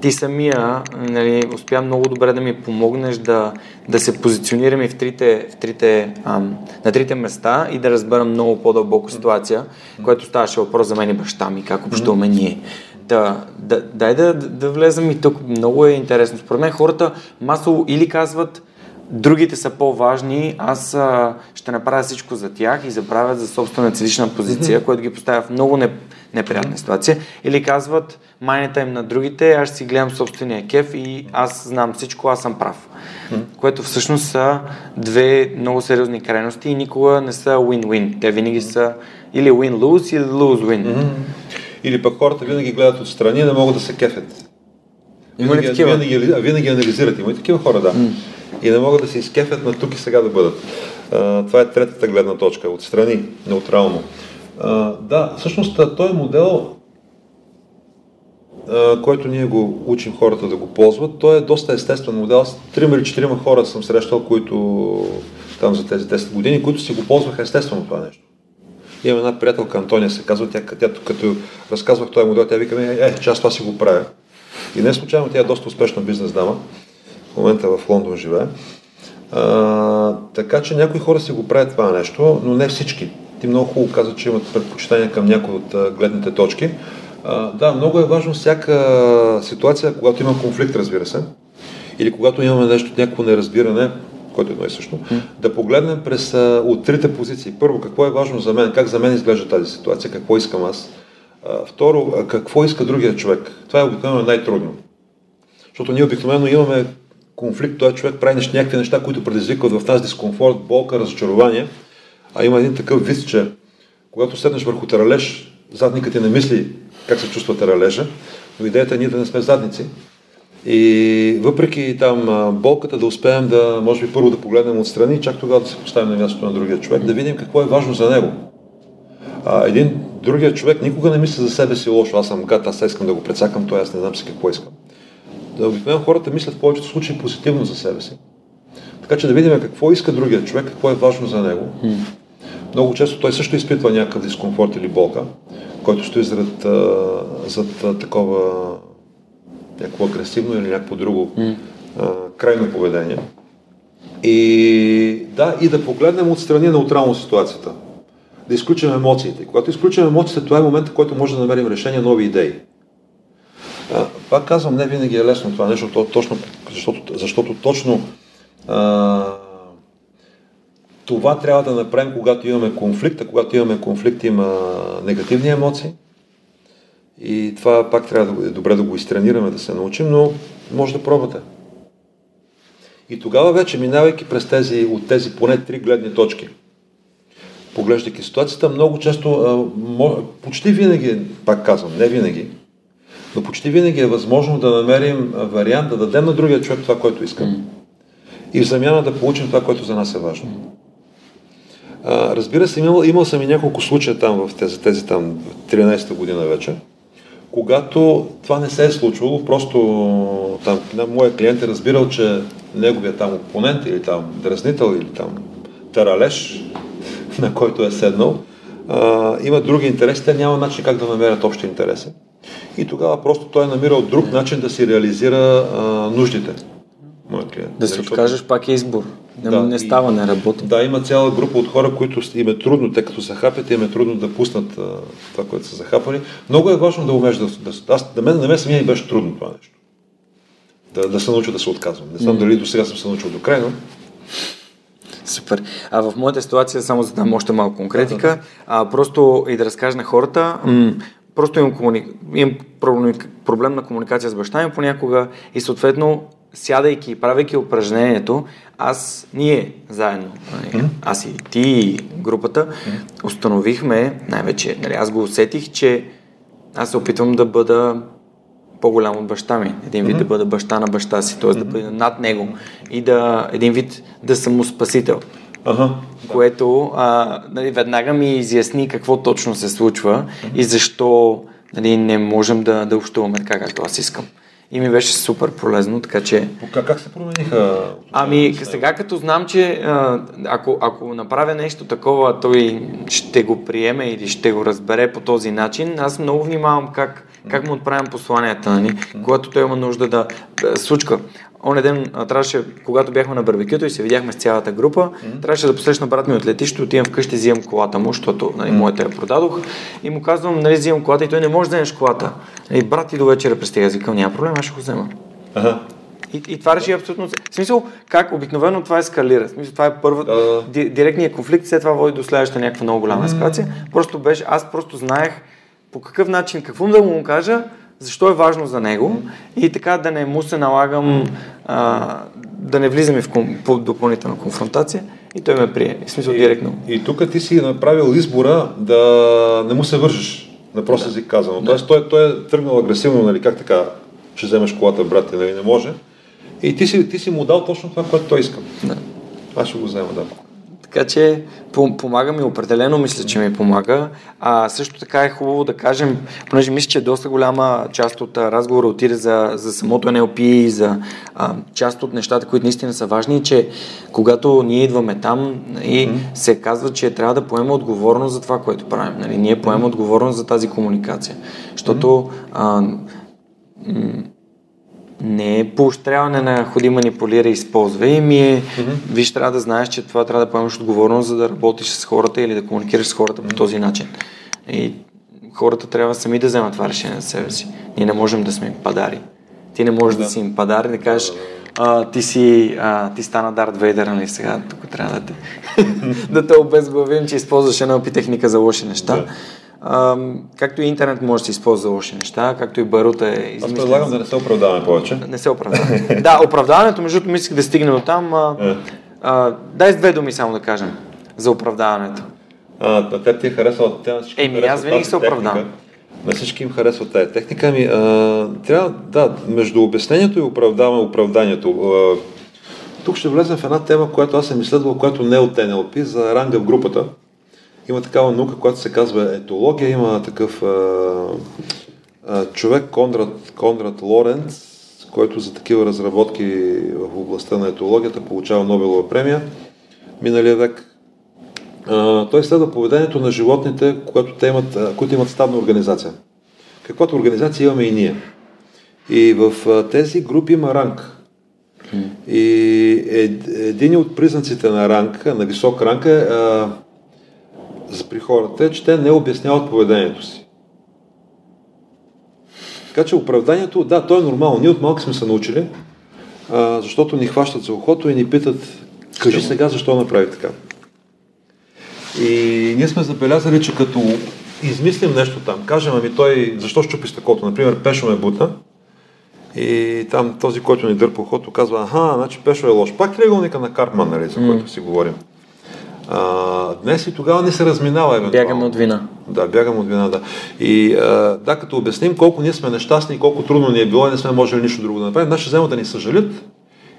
ти самия нали, успя много добре да ми помогнеш да, да се позиционираме в трите, в трите, ам, на трите места и да разбера много по-дълбоко ситуация, което ставаше въпрос за мен и баща ми, как общуваме ние. Да, да, дай да, да влезем и тук. Много е интересно. Според мен хората масово или казват другите са по-важни, аз а, ще направя всичко за тях и забравят за собствена цилична позиция, mm-hmm. което ги поставя в много не, неприятна ситуация. Или казват майната им на другите, аз си гледам собствения кеф и аз знам всичко, аз съм прав. Което всъщност са две много сериозни крайности и никога не са win-win. Те винаги са или win-lose или lose-win. Или пък хората винаги гледат отстрани и не могат да се кефят. Има ли такива? Винаги, винаги анализират. Има и такива хора, да. Mm и не могат да се изкефят на тук и сега да бъдат. А, това е третата гледна точка, отстрани, неутрално. Да, всъщност този модел, а, който ние го учим хората да го ползват, той е доста естествен модел. Трима или четирима хора съм срещал, които там за тези 10 години, които си го ползваха естествено това нещо. Имам една приятелка, Антония се казва, тя, тя като разказвах този модел, тя вика е, че аз това си го правя. И не случайно тя е доста успешна бизнес дама в момента в Лондон живее. А, така че някои хора си го правят това нещо, но не всички. Ти много хубаво каза, че имат предпочитания към някои от гледните точки. Да, много е важно всяка ситуация, когато има конфликт, разбира се, или когато имаме нещо, някакво неразбиране, което е едно и също, да погледнем през от трите позиции. Първо, какво е важно за мен, как за мен изглежда тази ситуация, какво искам аз. Второ, какво иска другия човек. Това е обикновено най-трудно. Защото ние обикновено имаме конфликт, той човек прави нещо, някакви неща, които предизвикват в тази дискомфорт, болка, разочарование. А има един такъв вид, че когато седнеш върху таралеж, задникът ти не мисли как се чувства таралежа, но идеята е ние да не сме задници. И въпреки там болката да успеем да, може би първо да погледнем отстрани, чак тогава да се поставим на мястото на другия човек, да видим какво е важно за него. А, един другия човек никога не мисли за себе си лошо, аз съм гад, аз искам да го прецакам, той аз не знам си какво искам да обикновено хората мислят в повечето случаи позитивно за себе си. Така че да видим какво иска другия човек, какво е важно за него. Много често той също изпитва някакъв дискомфорт или болка, който стои зад, зад такова някакво агресивно или някакво друго mm. а, крайно поведение. И да, и да погледнем отстрани неутрално ситуацията. Да изключим емоциите. Когато изключим емоциите, това е момента, в който може да намерим решение, нови идеи. А, пак казвам, не винаги е лесно това нещо, то, точно, защото, защото точно а, това трябва да направим, когато имаме конфликт, а когато имаме конфликт има негативни емоции. И това пак трябва да е добре да го изтренираме, да се научим, но може да пробвате. И тогава вече, минавайки през тези, от тези поне три гледни точки, поглеждайки ситуацията, много често, почти винаги, пак казвам, не винаги, но почти винаги е възможно да намерим вариант да дадем на другия човек това, което искам. Mm. И в замяна да получим това, което за нас е важно. А, разбира се, имал, имал съм и няколко случая там в тези, тези там 13-та година вече, когато това не се е случвало, просто там моя клиент е разбирал, че неговия там опонент или там дразнител или там таралеж, на който е седнал, а, има други интереси, те няма начин как да намерят общи интереси. И тогава просто той е намирал друг начин да си реализира а, нуждите. Моят клиент. Да се откажеш пак е избор. Не, да, не става, не работи. Да, има цяла група от хора, които им е трудно, тъй като са хапят, им е трудно да пуснат а, това, което са захапали. Много е важно да умееш да... да аз, да мен, на мен самия беше трудно това нещо. Да, да се науча да се отказвам. Не знам mm. дали до сега съм се научил до край, но... Супер. А в моята ситуация, само за да дам още малко конкретика, а, просто и да разкажа на хората, м- просто имам, комуни... имам проблем на комуникация с баща ми понякога и съответно сядайки и правейки упражнението, аз, ние заедно, нали, аз и ти и групата, установихме, най-вече, нали, аз го усетих, че аз се опитвам да бъда по-голям от баща ми. Един вид mm-hmm. да бъда баща на баща си, т.е. mm-hmm. да бъда над него и да, един вид да съм му спасител. Ага. Което а, нали, веднага ми изясни какво точно се случва mm-hmm. и защо нали, не можем да, да общуваме така, както аз искам и ми беше супер полезно, така че... Как, как се промениха? Ами, сега като знам, че ако, ако направя нещо такова, той ще го приеме или ще го разбере по този начин, аз много внимавам как, как му отправям посланията, нали? когато той има нужда да... Случка. Оня ден трябваше, когато бяхме на барбекюто и се видяхме с цялата група, mm-hmm. трябваше да посрещна брат ми от летището, отивам вкъщи, взимам колата му, защото нали, моята я продадох и му казвам, нали, взимам колата и той не може да вземеш колата. Нали, брат ти до вечера пристига, викам, няма проблем, аз ще го взема. Ага. И, и това реши абсолютно. В смисъл, как обикновено това ескалира. В смисъл, това е първо. Uh. Директният конфликт, след това води до следващата някаква много голяма ескалация. Mm. Просто беше, аз просто знаех по какъв начин, какво да му кажа, защо е важно за него и така да не му се налагам а, да не влизаме в ком, допълнителна конфронтация и той ме прие. В смисъл директно. И, тук ти си направил избора да не му се вържиш, на прост език да. казано. Да. Тоест той, той е тръгнал агресивно, нали, как така, ще вземеш колата, брат, нали, не може. И ти си, ти си му дал точно това, което той иска. Да. Аз ще го взема, да. Така че помага ми определено, мисля, че ми помага. А също така е хубаво да кажем, понеже мисля, че доста голяма част от разговора отиде за, за самото NLP и за а, част от нещата, които наистина са важни, че когато ние идваме там и mm-hmm. се казва, че трябва да поема отговорност за това, което правим. Нали? Ние поемаме отговорност за тази комуникация. Защото mm-hmm. а, м- не е поощряване на ходи, манипулира и използва. И ми е, mm-hmm. виж, трябва да знаеш, че това трябва да поемеш отговорност, за да работиш с хората или да комуникираш с хората mm-hmm. по този начин. И хората трябва сами да вземат това решение за себе си. Ние не можем да сме им падари. Ти не можеш да, да си им падари, да кажеш, а, ти си, а, ти стана Дарт Вейдер, нали сега, тук трябва да те, да те обезглавим, че използваш една техника за лоши неща. Да. А, както и интернет може да се използва за лоши неща, както и барута е измислен. Аз предлагам да не се оправдаваме повече. Не се оправдаваме. да, оправдаването, между другото, мислих да стигнем от там. А, е. а, дай с две думи само да кажем за оправдаването. А, те ти е харесва, те на всички Еми, аз винаги се оправдавам. На всички им харесва тази техника. Ами, а, трябва, да, между обяснението и оправдаване, оправданието. А, тук ще влезем в една тема, която аз съм изследвал, която не е от НЛП, за ранга в групата. Има такава наука, която се казва етология. Има такъв а, а, човек, Конрад, Конрад Лоренц, който за такива разработки в областта на етологията получава Нобелова премия миналия век. А, той следва поведението на животните, които, те имат, които имат стадна организация. Каквато организация имаме и ние. И в тези групи има ранг. И един от признаците на ранг, на висок ранг е а, при хората е, че те не обясняват поведението си. Така че оправданието, да, то е нормално. Ние от малки сме се научили, а, защото ни хващат за ухото и ни питат, кажи сега защо направи така. И ние сме забелязали, че като измислим нещо там, кажем, ами той защо щупи стъклото, например, Пешо ме бута, И там този, който ни дърпа ухото, казва, аха, значи Пешо е лош. Пак триъгълника на Карпман, нали, за който си говорим. А, днес и тогава не се разминава евентуално. Бягаме от вина. Да, бягам от вина, да. И а, да, като обясним колко ние сме нещастни и колко трудно ни е било и не сме можели нищо друго да направим, наши взема да ни съжалят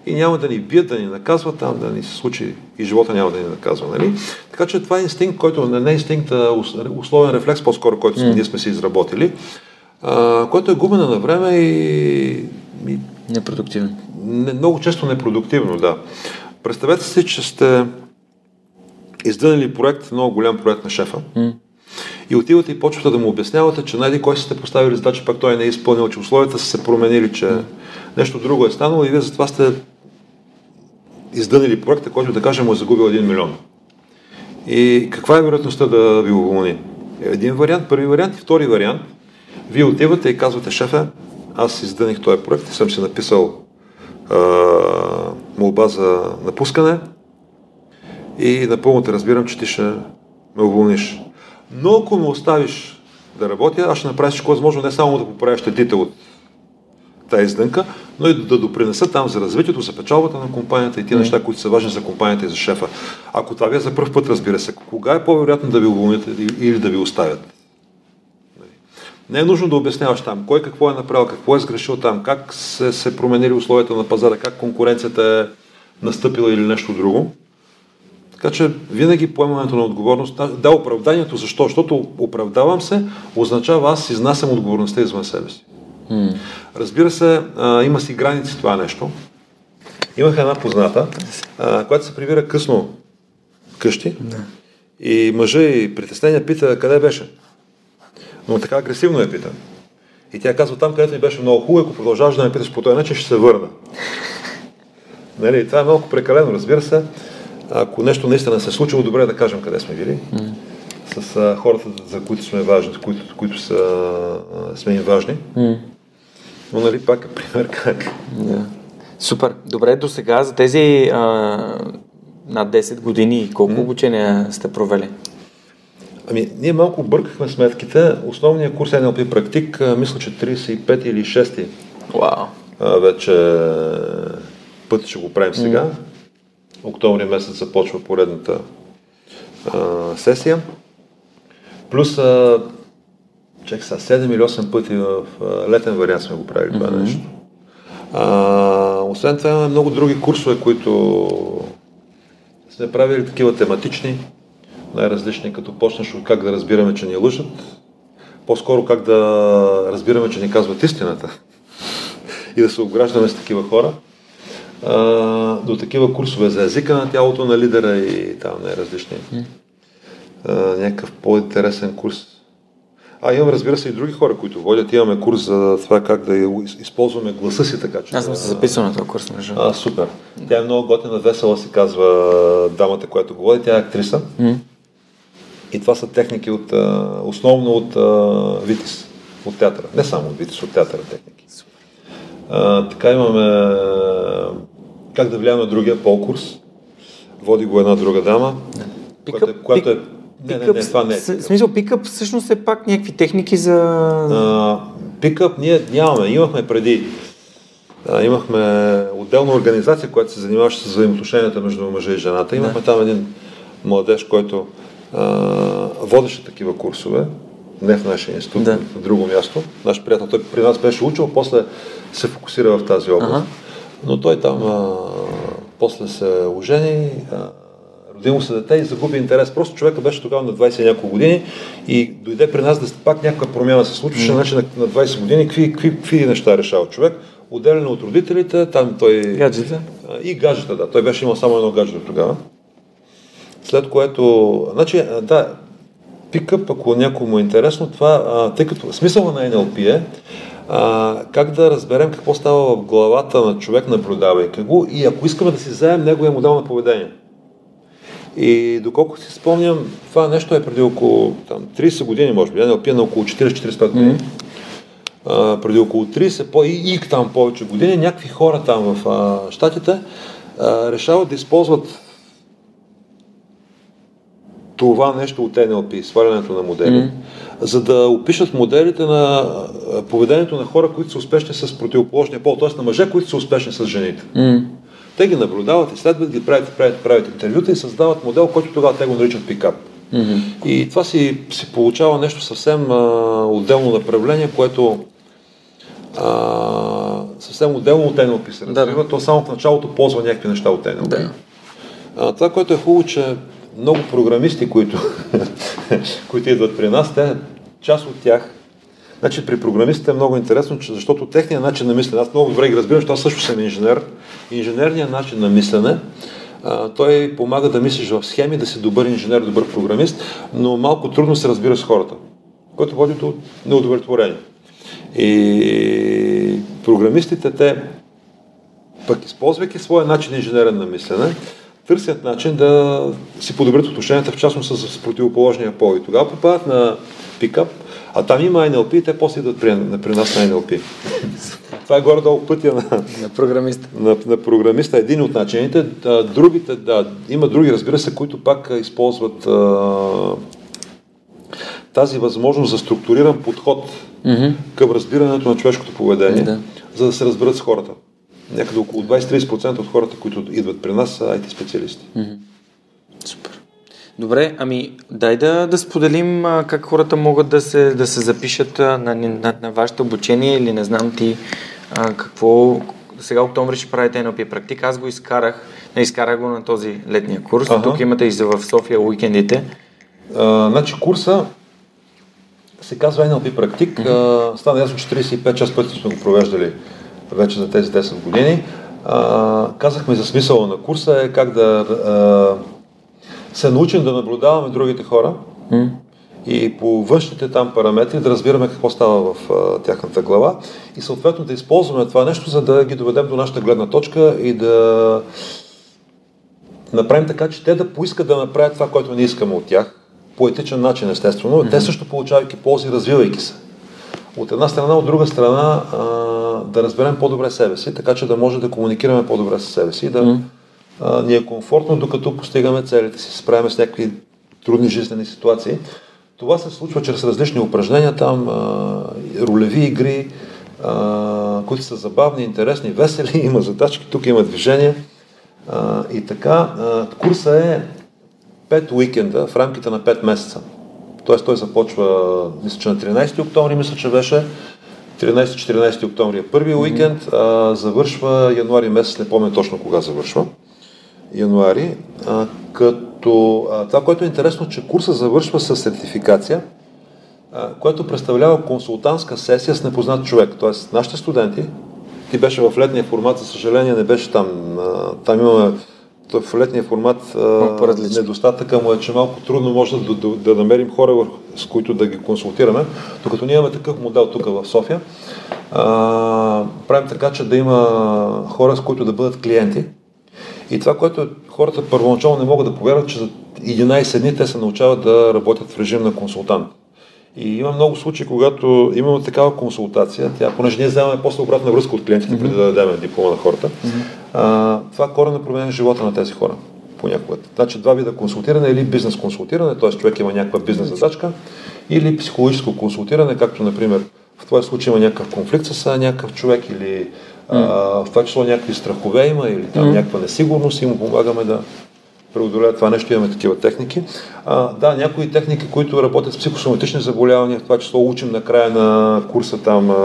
и няма да ни бият, да ни наказват, там да ни се случи и живота няма да ни наказва. Нали? Така че това е инстинкт, който не е инстинкт, а условен рефлекс по-скоро, който mm. ние сме си изработили, а, който е губена на време и, и Непродуктивен. Не, много често непродуктивно, да. Представете си, че сте издънали проект, много голям проект на шефа. Mm. И отивате и почвате да му обяснявате, че найди кой сте поставили задача, пак той не е изпълнил, че условията са се променили, че mm. нещо друго е станало и вие затова сте издънили проекта, който да кажем му е загубил 1 милион. И каква е вероятността да ви уволни? Един вариант, първи вариант и втори вариант. Вие отивате и казвате, шефе, аз издъних този проект и съм си написал а, молба за напускане и напълно те разбирам, че ти ще ме уволниш. Но ако ме оставиш да работя, аз ще направя всичко възможно не само да поправя щетите от тази издънка, но и да допринеса там за развитието, за печалбата на компанията и тия неща, които са важни за компанията и за шефа. Ако това ви е за първ път, разбира се, кога е по-вероятно да ви уволнят или да ви оставят? Не е нужно да обясняваш там кой какво е направил, какво е сгрешил там, как се, се променили условията на пазара, как конкуренцията е настъпила или нещо друго. Така че винаги поемането на отговорност, да, оправданието защо? Защото оправдавам се, означава аз изнасям отговорността извън себе си. Mm. Разбира се, а, има си граници това нещо. Имах една позната, а, която се прибира късно къщи yeah. и мъжа и притеснения пита къде беше. Но така агресивно я пита. И тя казва там, където ми беше много хубаво, ако продължаваш да ме питаш по този начин, ще се върна. нали, това е малко прекалено, разбира се. Ако нещо наистина се е случило, добре е да кажем къде сме били. Mm. С а, хората, за които сме важни, които, които са, а, сме им важни. Mm. Но нали пак е пример как. Yeah. Супер. Добре, до сега за тези а, над 10 години колко mm. обучения сте провели? Ами, ние малко бъркахме сметките. Основният курс NLP практик, мисля, че 35 или 6 wow. вече път ще го правим сега. Mm октомври месец започва поредната а, сесия. Плюс, а, чек са, 7 или 8 пъти в а, летен вариант сме го правили това mm-hmm. нещо. А, освен това имаме много други курсове, които сме правили такива тематични, най-различни, като почнеш от как да разбираме, че ни лъжат, по-скоро как да разбираме, че ни казват истината и да се обграждаме с такива хора а, до такива курсове за езика на тялото на лидера и там най-различни. А, някакъв по-интересен курс. А, имам, разбира се, и други хора, които водят. Имаме курс за това как да използваме гласа си така, че... Аз съм се записал на този курс, между А, супер. Тя е много готина, весела се казва дамата, която го води. Тя е актриса. Mm. И това са техники от, основно от Витис, от театъра. Не само от Витис, от театъра техники. А, така имаме как да влияе на другия по-курс. Води го една друга дама, пикъп, която, е, която е не, не, не, това не е. Смисъл, пикъп всъщност е пак някакви техники за... А, пикъп ние нямаме. Имахме преди. А, имахме отделна организация, която се занимаваше с взаимоотношенията между мъжа и жената. Имахме да. там един младеж, който а, водеше такива курсове. Не в нашия институт, да. в друго място. Наш приятел, той при нас беше учил, после се фокусира в тази област. Ага. Но той там а, после се ожени, а, роди му се дете и загуби интерес. Просто човека беше тогава на 20 няколко години и дойде при нас да пак някаква промяна се случваше, mm. значи на, на 20 години какви, какви, какви неща решава човек. Отделен от родителите, там той... Гаджета? И гаджета, да. Той беше имал само едно гаджето тогава. След което, значи, да, пикъп, ако някому е интересно, това, а, тъй като смисъла на NLP е а, как да разберем какво става в главата на човек, наблюдавайки го и ако искаме да си вземем неговия модел на поведение. И доколко си спомням, това нещо е преди около там, 30 години, може би, NLP е на около 40-45 години. Mm-hmm. А, преди около 30, по, и, и там повече години, някакви хора там в а, Штатите а, решават да използват това нещо от NLP, свалянето на модели, mm-hmm за да опишат моделите на поведението на хора, които са успешни с противоположния пол, т.е. на мъже, които са успешни с жените. Mm. Те ги наблюдават, изследват ги, правят, правят, правят интервюта и създават модел, който тогава те го наричат пикап. Mm-hmm. И това си, си получава нещо съвсем а, отделно направление, което а, съвсем отделно от NLP се развива. Да. То само в началото ползва някакви неща от NLP. Да. А, това, което е хубаво, че много програмисти, които, които идват при нас, те, част от тях, значи при програмистите е много интересно, защото техният начин на мислене, аз много добре ги разбирам, защото аз също съм инженер, инженерният начин на мислене, той помага да мислиш в схеми, да си добър инженер, добър програмист, но малко трудно се разбира с хората, което води до неудовлетворение. И програмистите, те, пък използвайки своя начин инженерен на мислене, търсят начин да си подобрят отношенията, в частност с, противоположния пол. И тогава попадат на пикап, а там има NLP и те после идват при, при нас на NLP. Това е горе-долу пътя на, на програмиста. На, на програмиста. Един от начините. Да, другите, да, има други, разбира се, които пак използват а, тази възможност за структуриран подход mm-hmm. към разбирането на човешкото поведение, да. за да се разберат с хората. Някъде около 20-30% от хората, които идват при нас, са IT специалисти. Mm-hmm. Супер. Добре, ами дай да, да споделим а, как хората могат да се, да се запишат а, на, на, на вашето обучение или не знам ти а, какво... Сега октомври ще правите NLP практика. Аз го изкарах, не изкарах го на този летния курс. Ага. Тук имате и за в София уикендите. А, значи курса се казва NLP практик. Mm-hmm. Стана ясно, че 35 час пъти сме го провеждали вече за тези 10 години. А, казахме за смисъла на курса е как да а, се научим да наблюдаваме другите хора mm. и по външните там параметри да разбираме какво става в а, тяхната глава и съответно да използваме това нещо, за да ги доведем до нашата гледна точка и да направим така, че те да поискат да направят това, което ние искаме от тях по етичен начин, естествено. Mm-hmm. Те също получавайки ползи, развивайки се. От една страна, от друга страна, а, да разберем по-добре себе си, така че да може да комуникираме по-добре с себе си да а, ни е комфортно, докато постигаме целите си, справяме с някакви трудни жизнени ситуации. Това се случва чрез различни упражнения, там а, ролеви игри, а, които са забавни, интересни, весели, има задачки, тук има движение. А, и така, а, курса е 5 уикенда в рамките на 5 месеца. Тоест той започва, мисля, че на 13 октомври, мисля, че беше 13-14 октомври е първият уикенд, а, завършва януари месец, не помня точно кога завършва. Януари, а, като а, това, което е интересно, че курса завършва с сертификация, а, което представлява консултантска сесия с непознат човек. Тоест, нашите студенти, ти беше в летния формат, за съжаление не беше там. А, там имаме в летния формат недостатъка му е, че малко трудно може да, да, да намерим хора, с които да ги консултираме, докато ние имаме такъв модел тук в София. А, правим така, че да има хора, с които да бъдат клиенти. И това, което хората първоначално не могат да повярват, че за 11 дни те се научават да работят в режим на консултант. И има много случаи, когато имаме такава консултация, тя, понеже ние вземаме после обратна връзка от клиентите, mm-hmm. преди да дадем диплома на хората, mm-hmm. А, това корено променя живота на тези хора понякога. Значи два вида консултиране или бизнес консултиране, т.е. човек има някаква бизнес задачка, или психологическо консултиране, както например в този случай има някакъв конфликт с някакъв човек или а, в това число някакви страхове има или там mm. някаква несигурност и му помагаме да преодолеят това нещо, имаме такива техники. А, да, някои техники, които работят с психосоматични заболявания, в това число учим на края на курса там,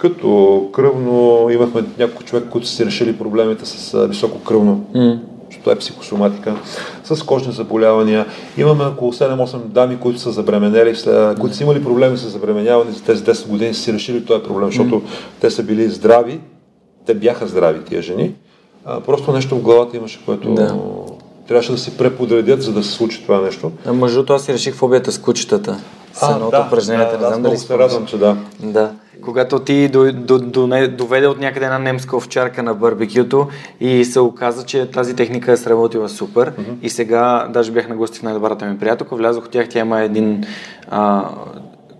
като кръвно, имахме няколко човек, които са си решили проблемите с високо кръвно, mm. това е психосоматика, с кожни заболявания. Имаме около 7-8 дами, които са забременели, които са имали проблеми с забременяване за тези 10 години, са си решили този проблем, защото mm. те са били здрави, те бяха здрави тия жени, а, просто нещо в главата имаше, което да трябваше да се преподредят, за да се случи това нещо. А между аз си реших фобията с кучетата. С едното да, упражнението, да, не знам дали се радвам, че да. Да. Когато ти до, до, до, доведе от някъде една немска овчарка на барбекюто и се оказа, че тази техника е сработила супер mm-hmm. и сега даже бях на гости в най-добрата ми приятелка, влязох от тях, тя има един а,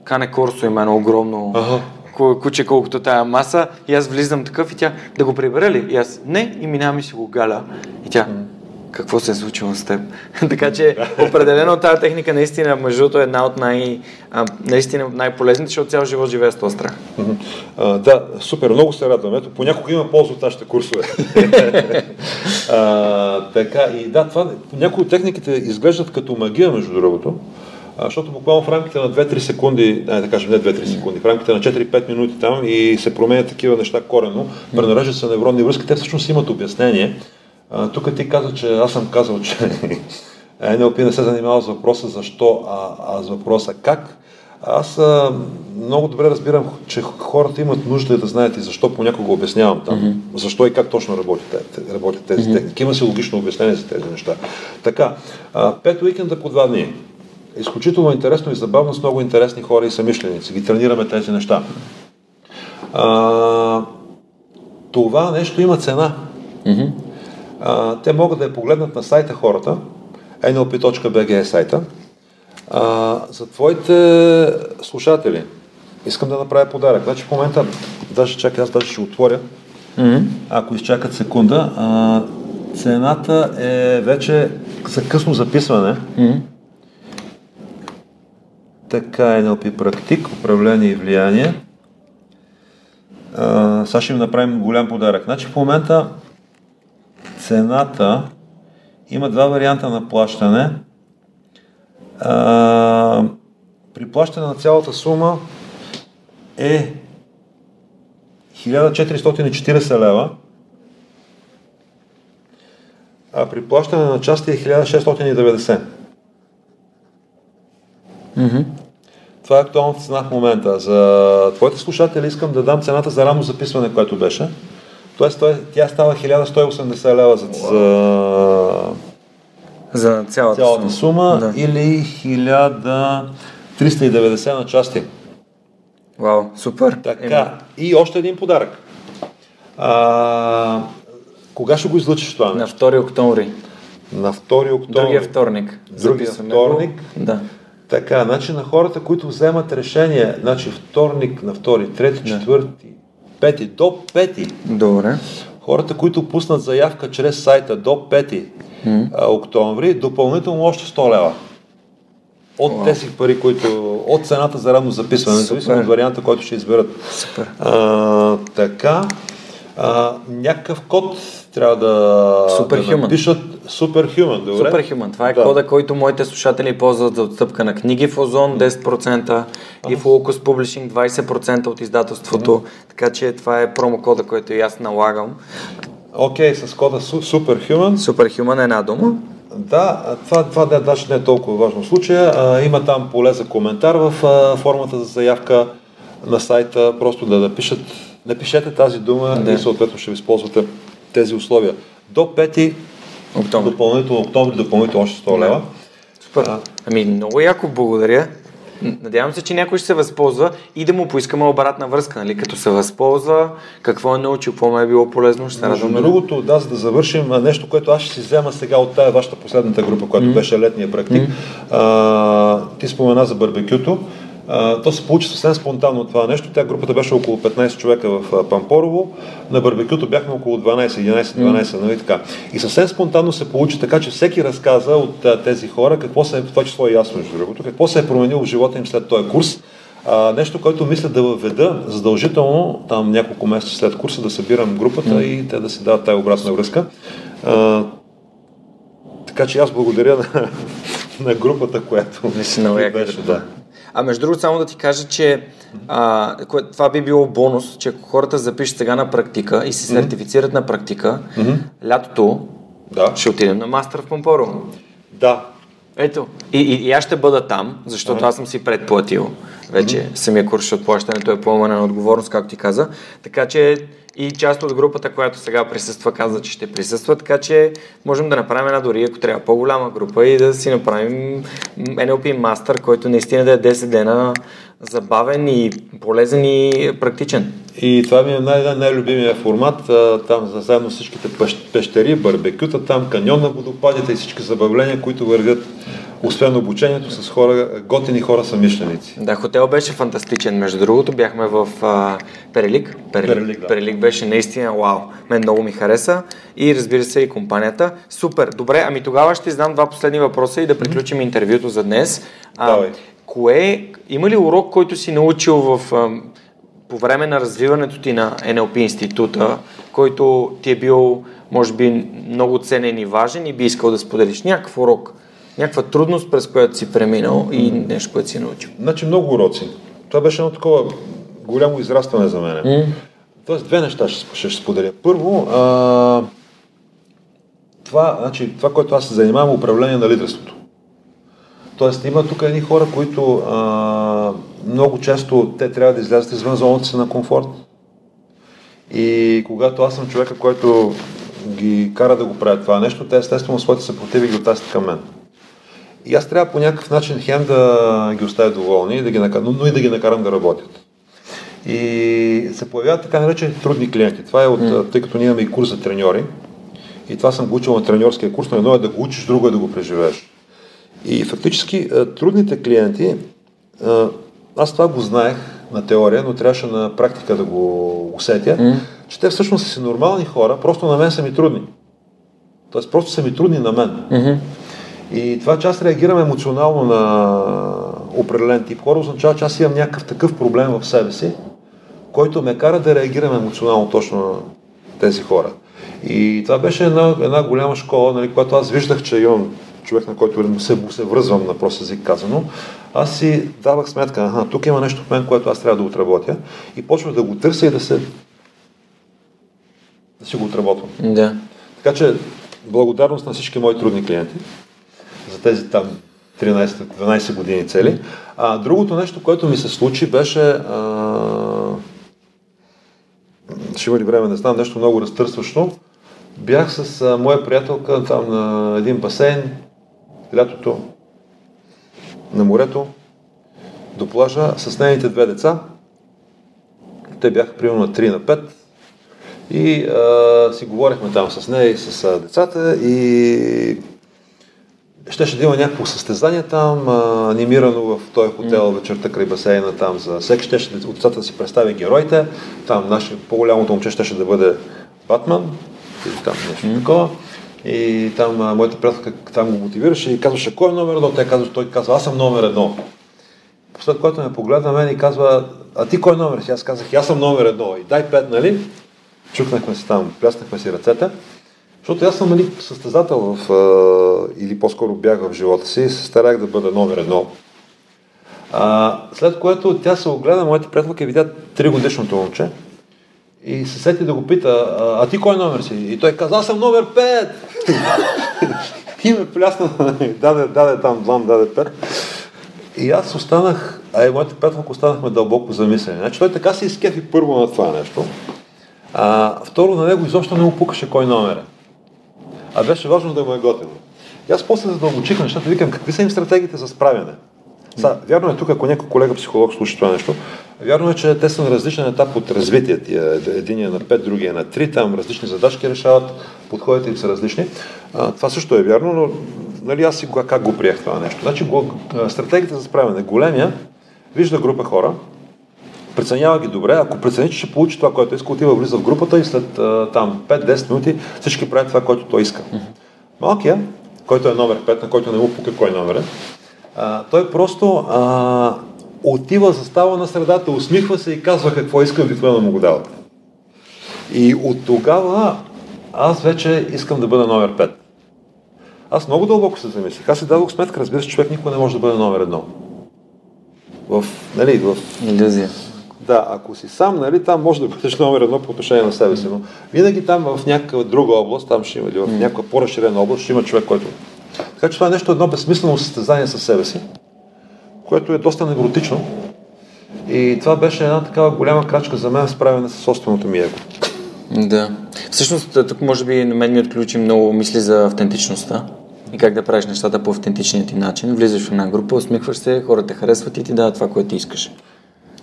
Кане Корсо има едно огромно uh-huh. куче, колкото тая маса и аз влизам такъв и тя да го прибера ли? И аз не и минавам и си го галя и тя какво се е случило с теб. така че определено тази техника наистина, между е една от най, а, наистина най-полезните, защото цял живот живее с този страх. А, да, супер, много се радвам. Ето, понякога има полза от нашите курсове. а, така, и да, това, някои от техниките изглеждат като магия, между другото, а, защото буквално в рамките на 2-3 секунди, не, да кажем не 2-3 секунди, в рамките на 4-5 минути там и се променят такива неща корено, пренареждат се невронни връзки, те всъщност имат обяснение. Тук ти каза, че аз съм казал, че NLP не се занимава с въпроса защо, а, а с въпроса как. Аз а, много добре разбирам, че хората имат нужда да знаят и защо понякога обяснявам там. Mm-hmm. Защо и как точно работят, работят тези mm-hmm. техники. Има си логично обяснение за тези неща. Така, а, пет уикенда по два дни. Изключително интересно и забавно с много интересни хора и самишленици. Ги тренираме тези неща. А, това нещо има цена. Mm-hmm. А, те могат да я погледнат на сайта хората, nlp.bg е сайта. А, за твоите слушатели искам да направя подарък. Значи в момента, даже чакай, аз даже ще отворя. Mm-hmm. Ако изчакат секунда, а, цената е вече за късно записване. Mm-hmm. Така, NLP практик, управление и влияние. А, сега ще им направим голям подарък. Значи в момента цената има два варианта на плащане. А, при плащане на цялата сума е 1440 лева, а при плащане на части е 1690. Mm-hmm. Това е актуалната цена в момента. За твоите слушатели искам да дам цената за рано записване, което беше. Тоест, тя става 1180 лева за, за, за цялата, цялата сума, да. или 1390 на части. Вау, супер. Така, Ема. и още един подарък. А, кога ще го излъчиш това? На 2 октомври. На 2 октомври. Другия вторник. Другия вторник. Го. Да. Така, значи на хората, които вземат решение, значи вторник, на втори, трети, четвърти, пети, до пети. Добре. Хората, които пуснат заявка чрез сайта до 5 mm. октомври, допълнително още 100 лева. От wow. тези пари, които. от цената за равно записване, независимо от варианта, който ще изберат. Супер. А, така. А, някакъв код трябва да, да напишат Superhuman, добре? Superhuman. Това е да. кода, който моите слушатели ползват за отстъпка на книги в Озон 10% и в Locus Publishing 20% от издателството. Mm-hmm. Така че това е промокода, който и аз налагам. Окей, okay, с кода Superhuman. Superhuman е една дума. Да, това, това да, даже не е толкова важно в случая. А, има там поле за коментар в а, формата за заявка на сайта. Просто да напишат, напишете тази дума да. и съответно ще ви използвате тези условия. До 5 октомври. Допълнително октомври, допълнително още 100 лева. Супер. А, ами много яко благодаря. Надявам се, че някой ще се възползва и да му поискаме обратна връзка, нали? като се възползва, какво е научил, какво му е било полезно, ще се радваме. другото, да, за да завършим нещо, което аз ще си взема сега от тая вашата последната група, която mm-hmm. беше летния практик. Mm-hmm. А, ти спомена за барбекюто. А, то се получи съвсем спонтанно това нещо. Тя групата беше около 15 човека в Пампорово. На барбекюто бяхме около 12, 11, 12, mm. нали така. И съвсем спонтанно се получи така, че всеки разказа от а, тези хора какво се е, това число е ясно между другото, какво се е променило в живота им след този курс. А, нещо, което мисля да въведа задължително, там няколко месеца след курса, да събирам групата mm. и те да си дадат тази обратна връзка. А, така че аз благодаря на, на групата, която не беше. Да. А между другото, само да ти кажа, че а, това би било бонус, че ако хората запишат сега на практика и се сертифицират mm-hmm. на практика, mm-hmm. лятото да. ще отидем на мастер в Помпоро. Да. Ето. И, и, и аз ще бъда там, защото а. аз съм си предплатил вече mm-hmm. самия курс от плащането е поемане на отговорност, както ти каза. Така че и част от групата, която сега присъства, каза, че ще присъства, така че можем да направим една дори, ако трябва по-голяма група и да си направим NLP Master, който наистина да е 10 дена забавен и полезен и практичен. И това ми е най- най-любимия формат, там заедно всичките пещери, барбекюта, там каньон на водопадите и всички забавления, които вървят освен обучението с хора, готини хора са мишленици. Да, хотел беше фантастичен, между другото. Бяхме в а, Перелик. Перелик, Перелик, да. Перелик беше наистина вау. Мен много ми хареса. И разбира се и компанията. Супер. Добре, ами тогава ще знам два последни въпроса и да приключим интервюто за днес. А, Давай. кое, има ли урок, който си научил в, а, по време на развиването ти на NLP института, който ти е бил, може би, много ценен и важен и би искал да споделиш някакъв урок, някаква трудност, през която си преминал и нещо, което си научил? Значи много уроци. Това беше едно такова голямо израстване за мен. Mm. Тоест две неща ще, ще споделя. Първо, а, това, значи, това, което аз се занимавам, е управление на лидерството. Тоест има тук едни хора, които а, много често те трябва да излязат извън зоната си на комфорт. И когато аз съм човека, който ги кара да го правят това нещо, те естествено своите съпротиви ги отнасят към мен. И аз трябва по някакъв начин хем да ги оставя доволни, да ги накарам, но, и да ги накарам да работят. И се появяват така наречени трудни клиенти. Това е от, mm. тъй като ние имаме и курс за треньори. И това съм го учил на треньорския курс, но едно е да го учиш, друго е да го преживееш. И фактически трудните клиенти, аз това го знаех на теория, но трябваше на практика да го усетя, mm. че те всъщност са си нормални хора, просто на мен са ми трудни. Тоест просто са ми трудни на мен. Mm-hmm. И това, че аз реагирам емоционално на определен тип хора, означава, че аз имам някакъв такъв проблем в себе си, който ме кара да реагирам емоционално точно на тези хора. И това беше една, една голяма школа, нали, когато аз виждах, че имам човек, на който се, се връзвам на прост език казано, аз си давах сметка, аха, тук има нещо в мен, което аз трябва да отработя и почвах да го търся и да се да си го отработвам. Да. Така че благодарност на всички мои трудни клиенти тези там 13-12 години цели. А, другото нещо, което ми се случи, беше а, ще има ли време, не знам, нещо много разтърсващо. Бях с а, моя приятелка там на един басейн, лятото, на морето, до плажа, с нейните две деца. Те бяха примерно на 3 на 5. И а, си говорихме там с нея и с а, децата и щеше да има някакво състезание там, а, анимирано в този хотел вечерта край басейна там за всеки. Щеше децата да си представи героите. Там наше по-голямото момче щеше да бъде Батман или там нещо mm. такова. И там а, моята приятелка там го мотивираше и казваше кой е номер едно. Те казва, той казва, аз съм номер едно. След което ме погледна мен и казва, а ти кой номер си? Аз казах, аз съм номер едно. И дай пет, нали? Чукнахме си там, пляснахме си ръцете. Защото аз съм нали, състезател в, а, или по-скоро бях в живота си се старах да бъда номер едно. А, след което тя се огледа, моята приятелка видя 3 годишното момче и се сети да го пита, а, а ти кой номер си? И той каза, аз съм номер 5! и ме плясна, даде, даде там длан, даде 5. И аз останах, а и моята приятелка останахме дълбоко замислени. Значи той така се изкефи първо на това нещо. А, второ, на него изобщо не му пукаше кой номер е. А беше важно да му е готино. И аз после задълбочих нещата, викам, какви са им стратегиите за справяне? Са, вярно е тук, ако някой колега психолог слуша това нещо, вярно е, че те са на различен етап от развитие. Един е на 5, другия е на 3, там различни задачки решават, подходите им са различни. А, това също е вярно, но нали, аз си как го приех това нещо. Значи, стратегията за справяне. Големия вижда група хора, преценява ги добре, ако прецени, че ще получи това, което иска, отива, влиза в групата и след там 5-10 минути всички правят това, което той иска. Малкия, който е номер 5, на който не му пука кой номер е, а, той просто а, отива, застава на средата, усмихва се и казва какво иска, обикновено му го дават. И от тогава аз вече искам да бъда номер 5. Аз много дълбоко се замислих. Аз си дадох сметка, разбира се, човек никога не може да бъде номер едно. В, нали, в... Иллюзия. Да, ако си сам, нали, там може да бъдеш номер едно по отношение на себе си, но винаги там в някаква друга област, там ще има, или в някаква по-разширена област, ще има човек, който... Така че това е нещо едно безсмислено състезание със себе си, което е доста невротично. И това беше една такава голяма крачка за мен в справяне с собственото ми его. Да. Всъщност, тук може би на мен ми отключи много мисли за автентичността и как да правиш нещата по автентичния ти начин. Влизаш в една група, усмихваш се, хората харесват и ти дават това, което ти искаш.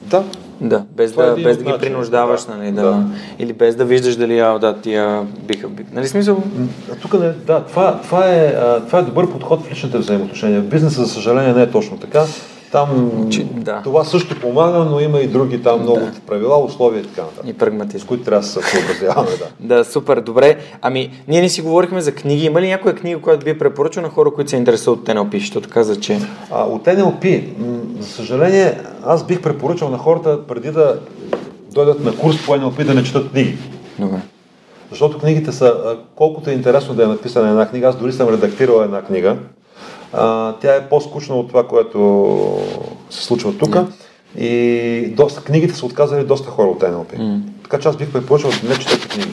Да, Да, без Това е да, един без да ги принуждаваш, да. нали, да. Да. Или без да виждаш дали, а, да, тия биха, биха. Нали смисъл? А тук не, да, това, това, е, това е добър подход в личните взаимоотношения. В бизнеса, за съжаление, не е точно така. Там Че- да. това също помага, но има и други там много Да. правила, условия и така нататък. И С прагматизъм. които трябва да се съобразяваме, да. Да, супер, добре. Ами, ние не си говорихме за книги. Има ли някоя книга, която би препоръчал на хора, които се интересуват от NLP? Защото каза, че... А, от NLP, м, за съжаление, аз бих препоръчал на хората преди да дойдат на курс по NLP да не четат книги. Добре. Защото книгите са, колкото е интересно да е написана една книга, аз дори съм редактирал една книга, а, тя е по-скучна от това, което се случва тук. И доста, книгите са отказали доста хора от NLP. Така че аз бих препоръчал да не четете книги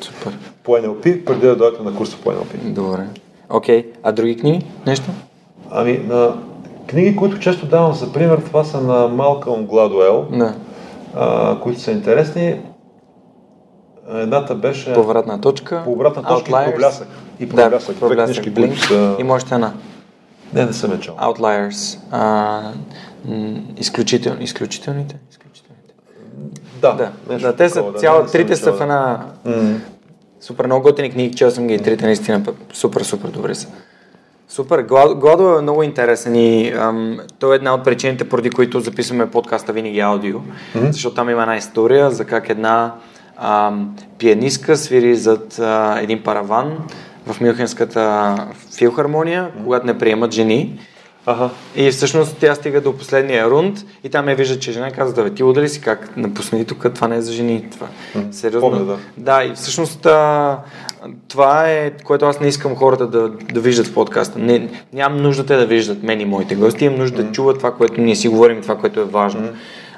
Супер. по NLP, преди да дойдете на курса по NLP. Добре. Окей. А други книги? Нещо? Ами, на книги, които често давам за пример, това са на Малкълм Гладуел, Да. а, които са интересни. Едната беше Повратна точка. по обратна точка и Outliers. проблясък. И Да, проблясък. Две проблясък. книжки, които са... Има още една. Не, не съм я чел. Outliers. А, изключител, изключителните? Изключителните. Да, Да, нещо да, те са такова, цяло, трите са в една М. супер много готини книги, чел съм ги и трите наистина супер, супер добре са. Супер, Глад- Гладо е много интересен и ам, той е една от причините, поради които записваме подкаста винаги аудио, защото там има една история за как една ам, пианистка свири зад а, един параван в Мюнхенската филхармония, когато не приемат жени. Аха. И всъщност тя стига до последния рунд и там я вижда, че жена и казва, да ти удари си как, напусни тук, това не е за жени. Това. Сериозно. помня, да. Да, и всъщност а, това е, което аз не искам хората да, да виждат в подкаста. Не, нямам нужда те да виждат мен и моите гости, имам нужда да чуват това, което ние си говорим това, което е важно.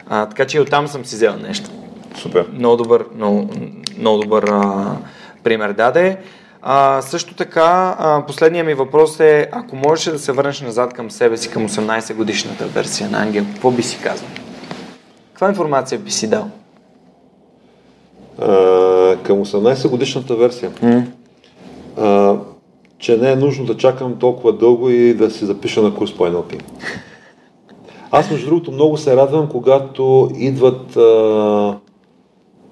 А, така че и оттам съм си взел нещо. Супер. Много добър, много, много добър а, пример даде. А, също така, а, последният ми въпрос е, ако можеш да се върнеш назад към себе си, към 18 годишната версия на Ангел, какво би си казал? Каква информация би си дал? А, към 18 годишната версия. А, че не е нужно да чакам толкова дълго и да си запиша на курс по NLP. Аз, между другото, много се радвам, когато идват... А...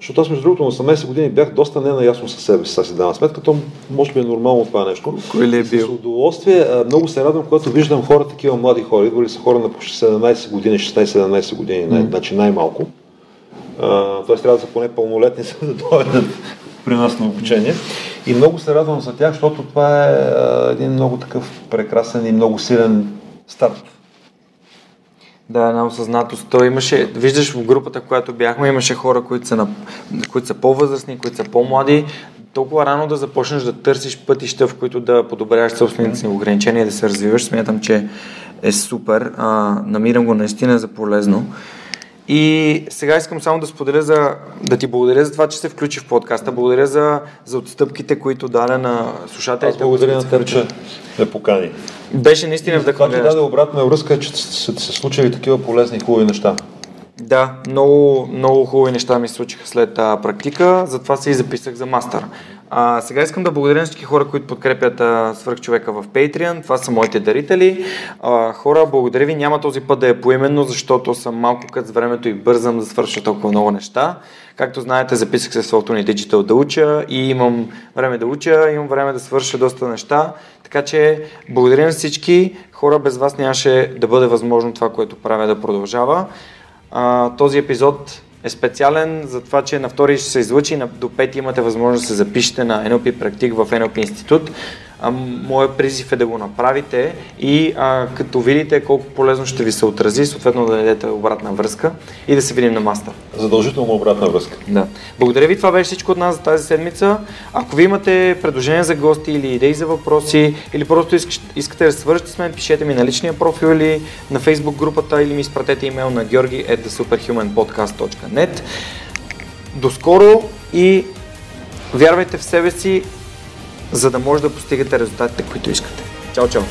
Защото аз, между другото, на 18 години бях доста ненаясно със себе си, сега си давам сметка, то може би е нормално това нещо. Кой ли е И С бил? удоволствие, много се радвам, когато виждам хора, такива млади хора, идвали са хора на почти 17 години, 16-17 години, най- значи най-малко. Т.е. трябва да са поне пълнолетни, за да дойдат при нас на обучение. И много се радвам за тях, защото това е един много такъв прекрасен и много силен старт. Да, една осъзнатост. Той имаше, виждаш в групата, в която бяхме, имаше хора, които са, на, които са по-възрастни, които са по-млади. Толкова рано да започнеш да търсиш пътища, в които да подобряваш собствените си ограничения и да се развиваш, смятам, че е супер. А, намирам го наистина за полезно. И сега искам само да споделя за, да ти благодаря за това, че се включи в подкаста. Благодаря за, за отстъпките, които даде на слушателите. Аз благодаря на теб, че ме покани. Беше наистина Това ти вдъхновяващо. даде обратна връзка, че са ти се случили такива полезни и хубави неща. Да, много, много хубави неща ми се случиха след а, практика, затова се и записах за мастър. А, сега искам да благодаря на всички хора, които подкрепят а, свърхчовека в Patreon. Това са моите дарители. А, хора, благодаря ви. Няма този път да е поименно, защото съм малко кът с времето и бързам да свърша толкова много неща. Както знаете, записах се в Software Digital да уча и имам време да уча, имам време да свърша доста неща. Така че благодаря на всички. Хора, без вас нямаше да бъде възможно това, което правя да продължава. А, този епизод е специален за това, че на втори ще се излъчи, на, до пети имате възможност да се запишете на NLP практик в NLP институт. Моят призив е да го направите и а, като видите колко полезно ще ви се отрази, съответно да дадете обратна връзка и да се видим на мастер. Задължително обратна връзка. Да. Благодаря ви, това беше всичко от нас за тази седмица. Ако ви имате предложения за гости или идеи за въпроси, или просто искате да свържете с мен, пишете ми на личния профил или на Facebook групата, или ми изпратете имейл на georgi.superhumanpodcast.net. До скоро и вярвайте в себе си, за да може да постигате резултатите, които искате. Чао, чао!